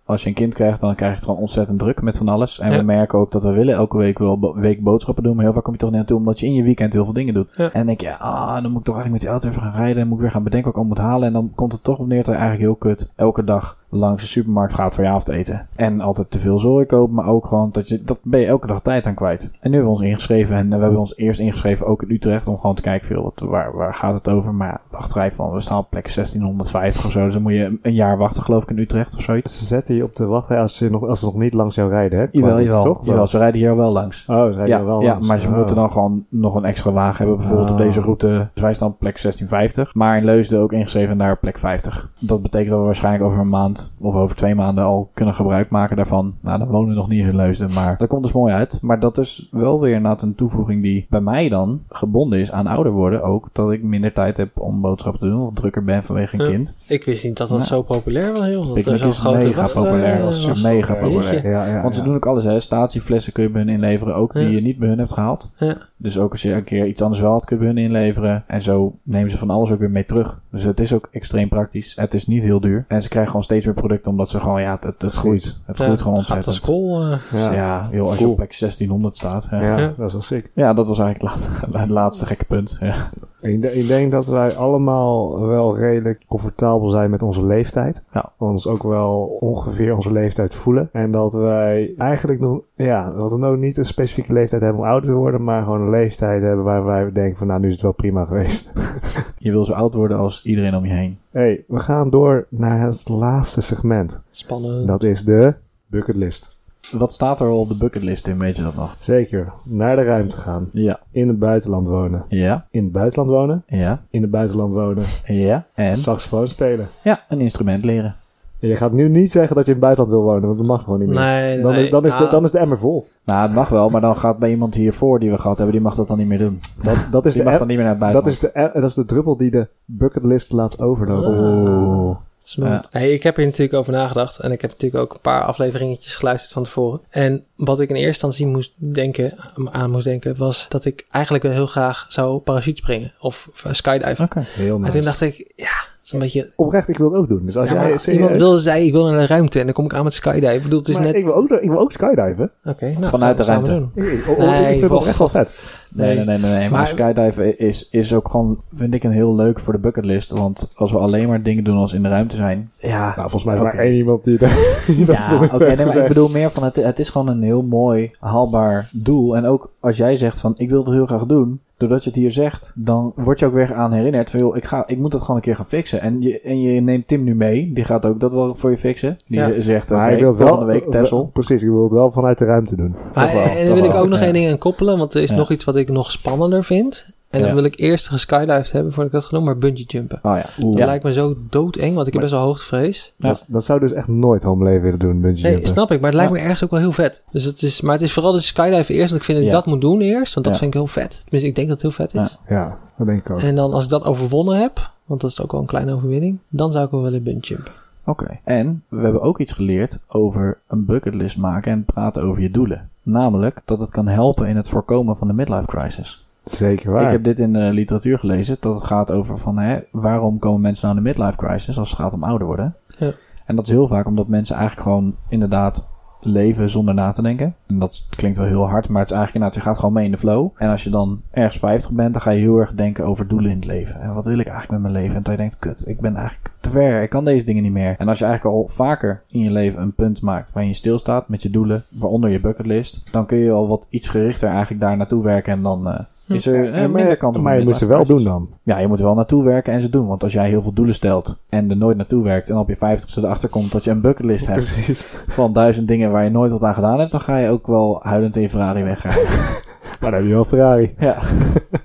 als je een kind krijgt, dan krijg je het gewoon ontzettend druk met van alles. En Ja. we merken ook dat we willen elke week wel bo- week boodschappen doen. Maar heel vaak kom je toch niet naartoe, omdat je in je weekend heel veel dingen doet. Ja. En dan denk je, ah, dan moet ik toch eigenlijk met die auto even gaan rijden. En moet ik weer gaan bedenken wat ik allemaal moet halen. En dan komt het toch op neer dat je eigenlijk heel kut elke dag langs de supermarkt gaat voor je avondeten. En altijd te veel zooi kopen, maar ook gewoon dat je, dat ben je elke dag tijd aan kwijt. En nu hebben we ons ingeschreven en we hebben ons eerst ingeschreven ook in Utrecht om gewoon te kijken, veel, wat, waar, waar gaat het over? Maar ja, wachtrij van, we staan op plek 1650 of zo, dus dan moet je een jaar wachten geloof ik in Utrecht of zoiets. Ze zetten je op de wachtrij als ze nog, als ze nog niet langs jou rijden, hè? Jawel, jawel, toch? jawel, ze rijden hier wel langs. Oh, ze rijden Ja, wel ja langs. maar ze Oh. moeten dan gewoon nog een extra wagen hebben. Bijvoorbeeld op Ah. deze route. Dus wij staan op plek 1650. Maar in Leusden ook ingeschreven naar plek 50. Dat betekent dat we waarschijnlijk over een maand of over twee maanden al kunnen gebruik maken daarvan. Nou, dan wonen we nog niet eens in Leusden. Maar dat komt dus mooi uit. Maar dat is wel weer inderdaad een toevoeging die bij mij dan gebonden is aan ouder worden. Ook dat ik minder tijd heb om boodschappen te doen. Of drukker ben vanwege een Ja. kind. Ik wist niet dat dat Nou. zo populair was, joh. Dat er zo'n grote mega populair. was was. mega populair. Ja, ja, Want ze ja. doen ook alles, hè. Statieflessen kun je bij hun inleveren, ook die je niet bij hun hebt gehaald. Ja. Dus ook als je een keer iets anders wel had, kun je bij hun inleveren. En zo nemen ze van alles ook weer mee terug. Dus het is ook extreem praktisch. Het is niet heel duur. En ze krijgen gewoon steeds meer producten, omdat ze gewoon, ja, het, het, het groeit. Het Ja, groeit gewoon ontzettend. als school. eh, Dus Ja. ja, joh, als je op plek 1600 staat. Ja, Ja, ja. Ja. dat is wel sick. dat was eigenlijk het laatste, [LAUGHS] het laatste gekke punt. Ja. Ik, ik denk dat wij allemaal wel redelijk comfortabel zijn met onze leeftijd. Ja. Ons ook wel ongeveer onze leeftijd voelen. En dat wij eigenlijk nog, ja, dat we nog niet een specifieke leeftijd hebben om ouder te worden, maar gewoon een leeftijd hebben waar wij denken van nou, nu is het wel prima geweest. [LAUGHS] Je wil zo oud worden als iedereen om je heen. hey, we gaan door naar het laatste segment. spannend. Dat is de bucketlist. Wat staat er op de bucketlist in, weet je dat nog? Zeker, naar de ruimte gaan. Ja. In het buitenland wonen. Ja. In het buitenland wonen. Ja. In het buitenland wonen. Ja. En? Saxofoon spelen. Ja, een instrument leren. En je gaat nu niet zeggen dat je in het buitenland wil wonen, want dat mag gewoon niet meer. Nee, Dan, nee. is, dan, is de, Ah, dan is de emmer vol. Nou, het mag wel, maar dan gaat bij iemand hiervoor die we gehad hebben, die mag dat dan niet meer doen. Dat, dat, is, Die de, mag em- dan niet meer naar het dat, buitenland. is de, dat is de druppel die de bucketlist laat overlopen. Oeh. Ja. Hey, ik heb hier natuurlijk over nagedacht. En ik heb natuurlijk ook een paar afleveringetjes geluisterd van tevoren. En wat ik in eerste instantie moest denken, aan moest denken, was dat ik eigenlijk wel heel graag zou parachute springen. Of skydiven. Oké. Heel En toen dacht ik, ja, zo'n beetje... Oprecht, ik wil het ook doen. Dus als Ja, jij iemand wilde, zei, ik wil naar de ruimte. En dan kom ik aan met skydiven. Ik bedoel, het is Maar net... ik, wil ook, ik wil ook skydiven. Oké, nou, Vanuit de gaan we ruimte. Ik, oh, oh, Nee, ik vind het wel, oprecht wel vet. Nee, nee, nee, nee. nee. Maar, Maar- skydiven is, is ook gewoon, vind ik, een heel leuk voor de bucketlist. Want als we alleen maar dingen doen als in de ruimte zijn. Ja, Nou, volgens mij is er Oké. maar één iemand die dat, die Ja, oké, nee, maar ik bedoel meer van het, het is gewoon een heel mooi, haalbaar doel. En ook als jij zegt van ik wil het heel graag doen, doordat je het hier zegt, dan word je ook weer aan herinnerd van joh, ik, ga, ik moet dat gewoon een keer gaan fixen. En je, en je neemt Tim nu mee, die gaat ook dat wel voor je fixen. Die Ja. zegt oké, Maar ik wil het volgende wel, week Tessel. Precies, ik wil het wel vanuit de ruimte doen. Maar, Toch wel, en dan toch wil ik ook nog ja. één ding aan koppelen, want er is Ja. nog iets wat ik nog spannender vind. En dan wil ik eerst geskydived hebben voordat ik dat genoemd, maar bungee jumpen. Oh ja. Dat Ja. lijkt me zo doodeng, want ik heb Maar- best wel hoogtevrees. Ja. Dat, dat zou dus echt nooit leven willen doen, bungee Nee, jumpen. snap ik, maar het lijkt Ja. me ergens ook wel heel vet. Dus het is, maar het is vooral de skydive eerst, want ik vind dat ik dat moet doen eerst, want dat Ja. vind ik heel vet. Tenminste, ik denk dat het heel vet is. Ja. Ja, dat denk ik ook. En dan als ik dat overwonnen heb, want dat is ook wel een kleine overwinning, dan zou ik wel willen bungee jumpen. Oké. En we hebben ook iets geleerd over een bucketlist maken en praten over je doelen. Namelijk dat het kan helpen in het voorkomen van de midlife crisis. Zeker waar. Ik heb dit in de literatuur gelezen, dat het gaat over van hè, waarom komen mensen nou in de midlife crisis als het gaat om ouder worden. Ja. En dat is heel vaak omdat mensen eigenlijk gewoon inderdaad leven zonder na te denken. En dat klinkt wel heel hard, maar het is eigenlijk inderdaad, je gaat gewoon mee in de flow. En als je dan ergens 50 bent, dan ga je heel erg denken over doelen in het leven. En wat wil ik eigenlijk met mijn leven? En dat je denkt, kut, ik ben eigenlijk te ver, ik kan deze dingen niet meer. En als je eigenlijk al vaker in je leven een punt maakt waarin je stilstaat met je doelen, waaronder je bucketlist, dan kun je al wat iets gerichter eigenlijk daar naartoe werken en dan... eh, is er Ja, eh, maar- Maar je moet ze wel doen dan. Ja, je moet er wel naartoe werken en ze doen. Want als jij heel veel doelen stelt en er nooit naartoe werkt... en op je vijftigste erachter komt dat je een bucketlist hebt... [LAUGHS] Precies. van duizend dingen waar je nooit wat aan gedaan hebt... dan ga je ook wel huilend in je Ferrari wegrijden. [LAUGHS] [LAUGHS] Maar dan heb je wel Ferrari. ja. [LAUGHS]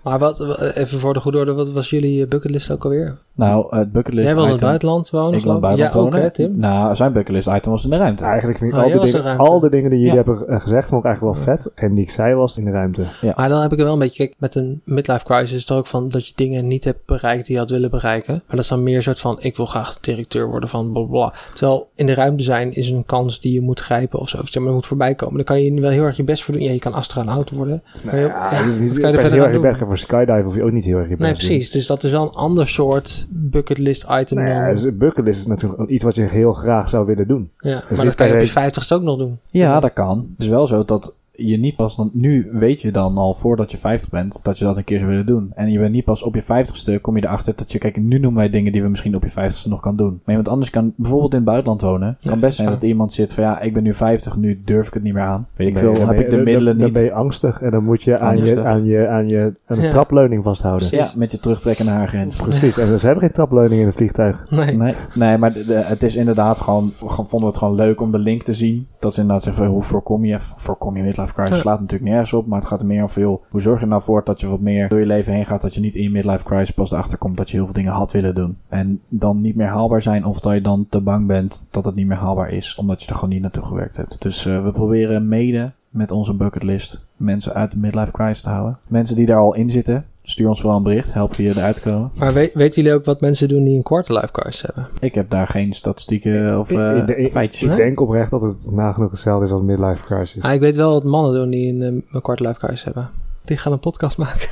Maar wat, even voor de goede orde, wat was jullie eh, bucketlist ook alweer? Nou, het bucketlist Jij wil in het buitenland wonen? Ik wil in het buitenland Ja, ook wonen. hè, Tim? Nou, zijn bucketlist item was in de ruimte. Eigenlijk vind ik Oh, al, de dingen, al de dingen die jullie Ja. hebben eh, gezegd, vond ik eigenlijk wel vet. En die ik zei was in de ruimte. Maar dan heb ik er wel een beetje, kijk, met een midlife crisis is het ook van dat je dingen niet hebt bereikt die je had willen bereiken. Maar dat is dan meer een soort van, ik wil graag directeur worden van bla bla, bla. Terwijl in de ruimte zijn is een kans die je moet grijpen of zo. Of zeg maar, moet voorbij komen. Dan kan je wel heel erg je best voor doen. Ja, je kan astronaut worden. Je- Ja, ja, dat is niet kan je er heel erg doen? Voor skydive hoef je ook niet heel erg je Nee, doen. precies. Dus dat is wel een ander soort bucketlist item Nou ja, dus een bucketlist is natuurlijk iets wat je heel graag zou willen doen. Ja, is maar dat kan je op je vijftigste ook nog doen. Ja, dat kan. Het is wel zo dat je niet pas dan, nu weet je dan al voordat je 50 bent, dat je dat een keer zou willen doen. En je bent niet pas op je 50ste, kom je erachter dat je, kijk, nu noemen wij dingen die we misschien op je 50ste nog kan doen. Maar iemand anders kan bijvoorbeeld in het buitenland wonen. Ja, kan best zijn dat iemand zit van, ja, ik ben nu 50, nu durf ik het niet meer aan. Weet ik Nee, veel, dan heb ben ik je- de dan- middelen Dan niet. ben je angstig en dan moet je aan je, aan je, aan je aan een Ja. trapleuning vasthouden. Precies. Ja, met je terugtrekkende haargrens. Precies. En ze hebben geen trapleuning in een vliegtuig. Nee. Nee, nee maar de- de- het is inderdaad gewoon, we vonden we het gewoon leuk om de link te zien. Dat ze inderdaad zeggen, hoe voorkom je, voorkom je midlife crisis, slaat natuurlijk nergens op. Maar het gaat er meer om veel, hoe zorg je nou voor dat je wat meer door je leven heen gaat. Dat je niet in je midlife crisis pas erachter komt dat je heel veel dingen had willen doen. En dan niet meer haalbaar zijn of dat je dan te bang bent dat het niet meer haalbaar is. Omdat je er gewoon niet naartoe gewerkt hebt. Dus eh, we proberen mede met onze bucketlist mensen uit de midlife crisis te houden. Mensen die daar al in zitten, stuur ons vooral een bericht. Helpen je eruit te komen. Maar weet, weten jullie ook wat mensen doen die een quarter life crisis hebben? Ik heb daar geen statistieken of Ik- eh, ik, ik- feitjes. Ik Nee? denk oprecht dat het nagenoeg hetzelfde is als midlife crisis. Ah, ik weet wel wat mannen doen die een, eh, een life crisis hebben. Die gaan een podcast maken.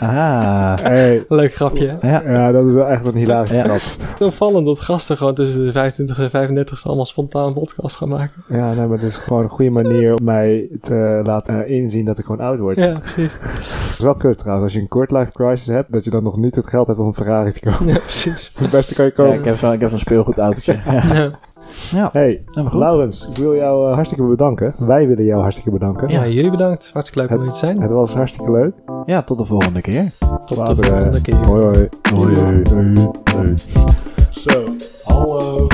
Ah. Hey, Leuk grapje. Ja. ja, dat is wel echt een hilarische Ja. grap. [LAUGHS] Zo vallend dat gasten gewoon tussen de 25 en 35 allemaal spontaan een podcast gaan maken. Ja, nee, maar het is gewoon een goede manier om mij te laten inzien dat ik gewoon oud word. Ja, precies. Het is wel kut trouwens, als je een kort life crisis hebt, dat je dan nog niet het geld hebt om een Ferrari te kopen. Ja, precies. Het beste kan je Ja, kopen. ik heb zo'n ik heb zo'n speelgoedautootje. Ja. Ja. Hey, goed. Laurens, ik wil jou eh, hartstikke bedanken. Wij willen jou hartstikke bedanken. ja, jullie bedankt. Hartstikke leuk om hier te zijn. Het was hartstikke leuk. ja, tot de volgende keer. Tot de Later, volgende keer. Hoi hoi. Hoi, hoi. hoi. Hoi. Zo, hallo.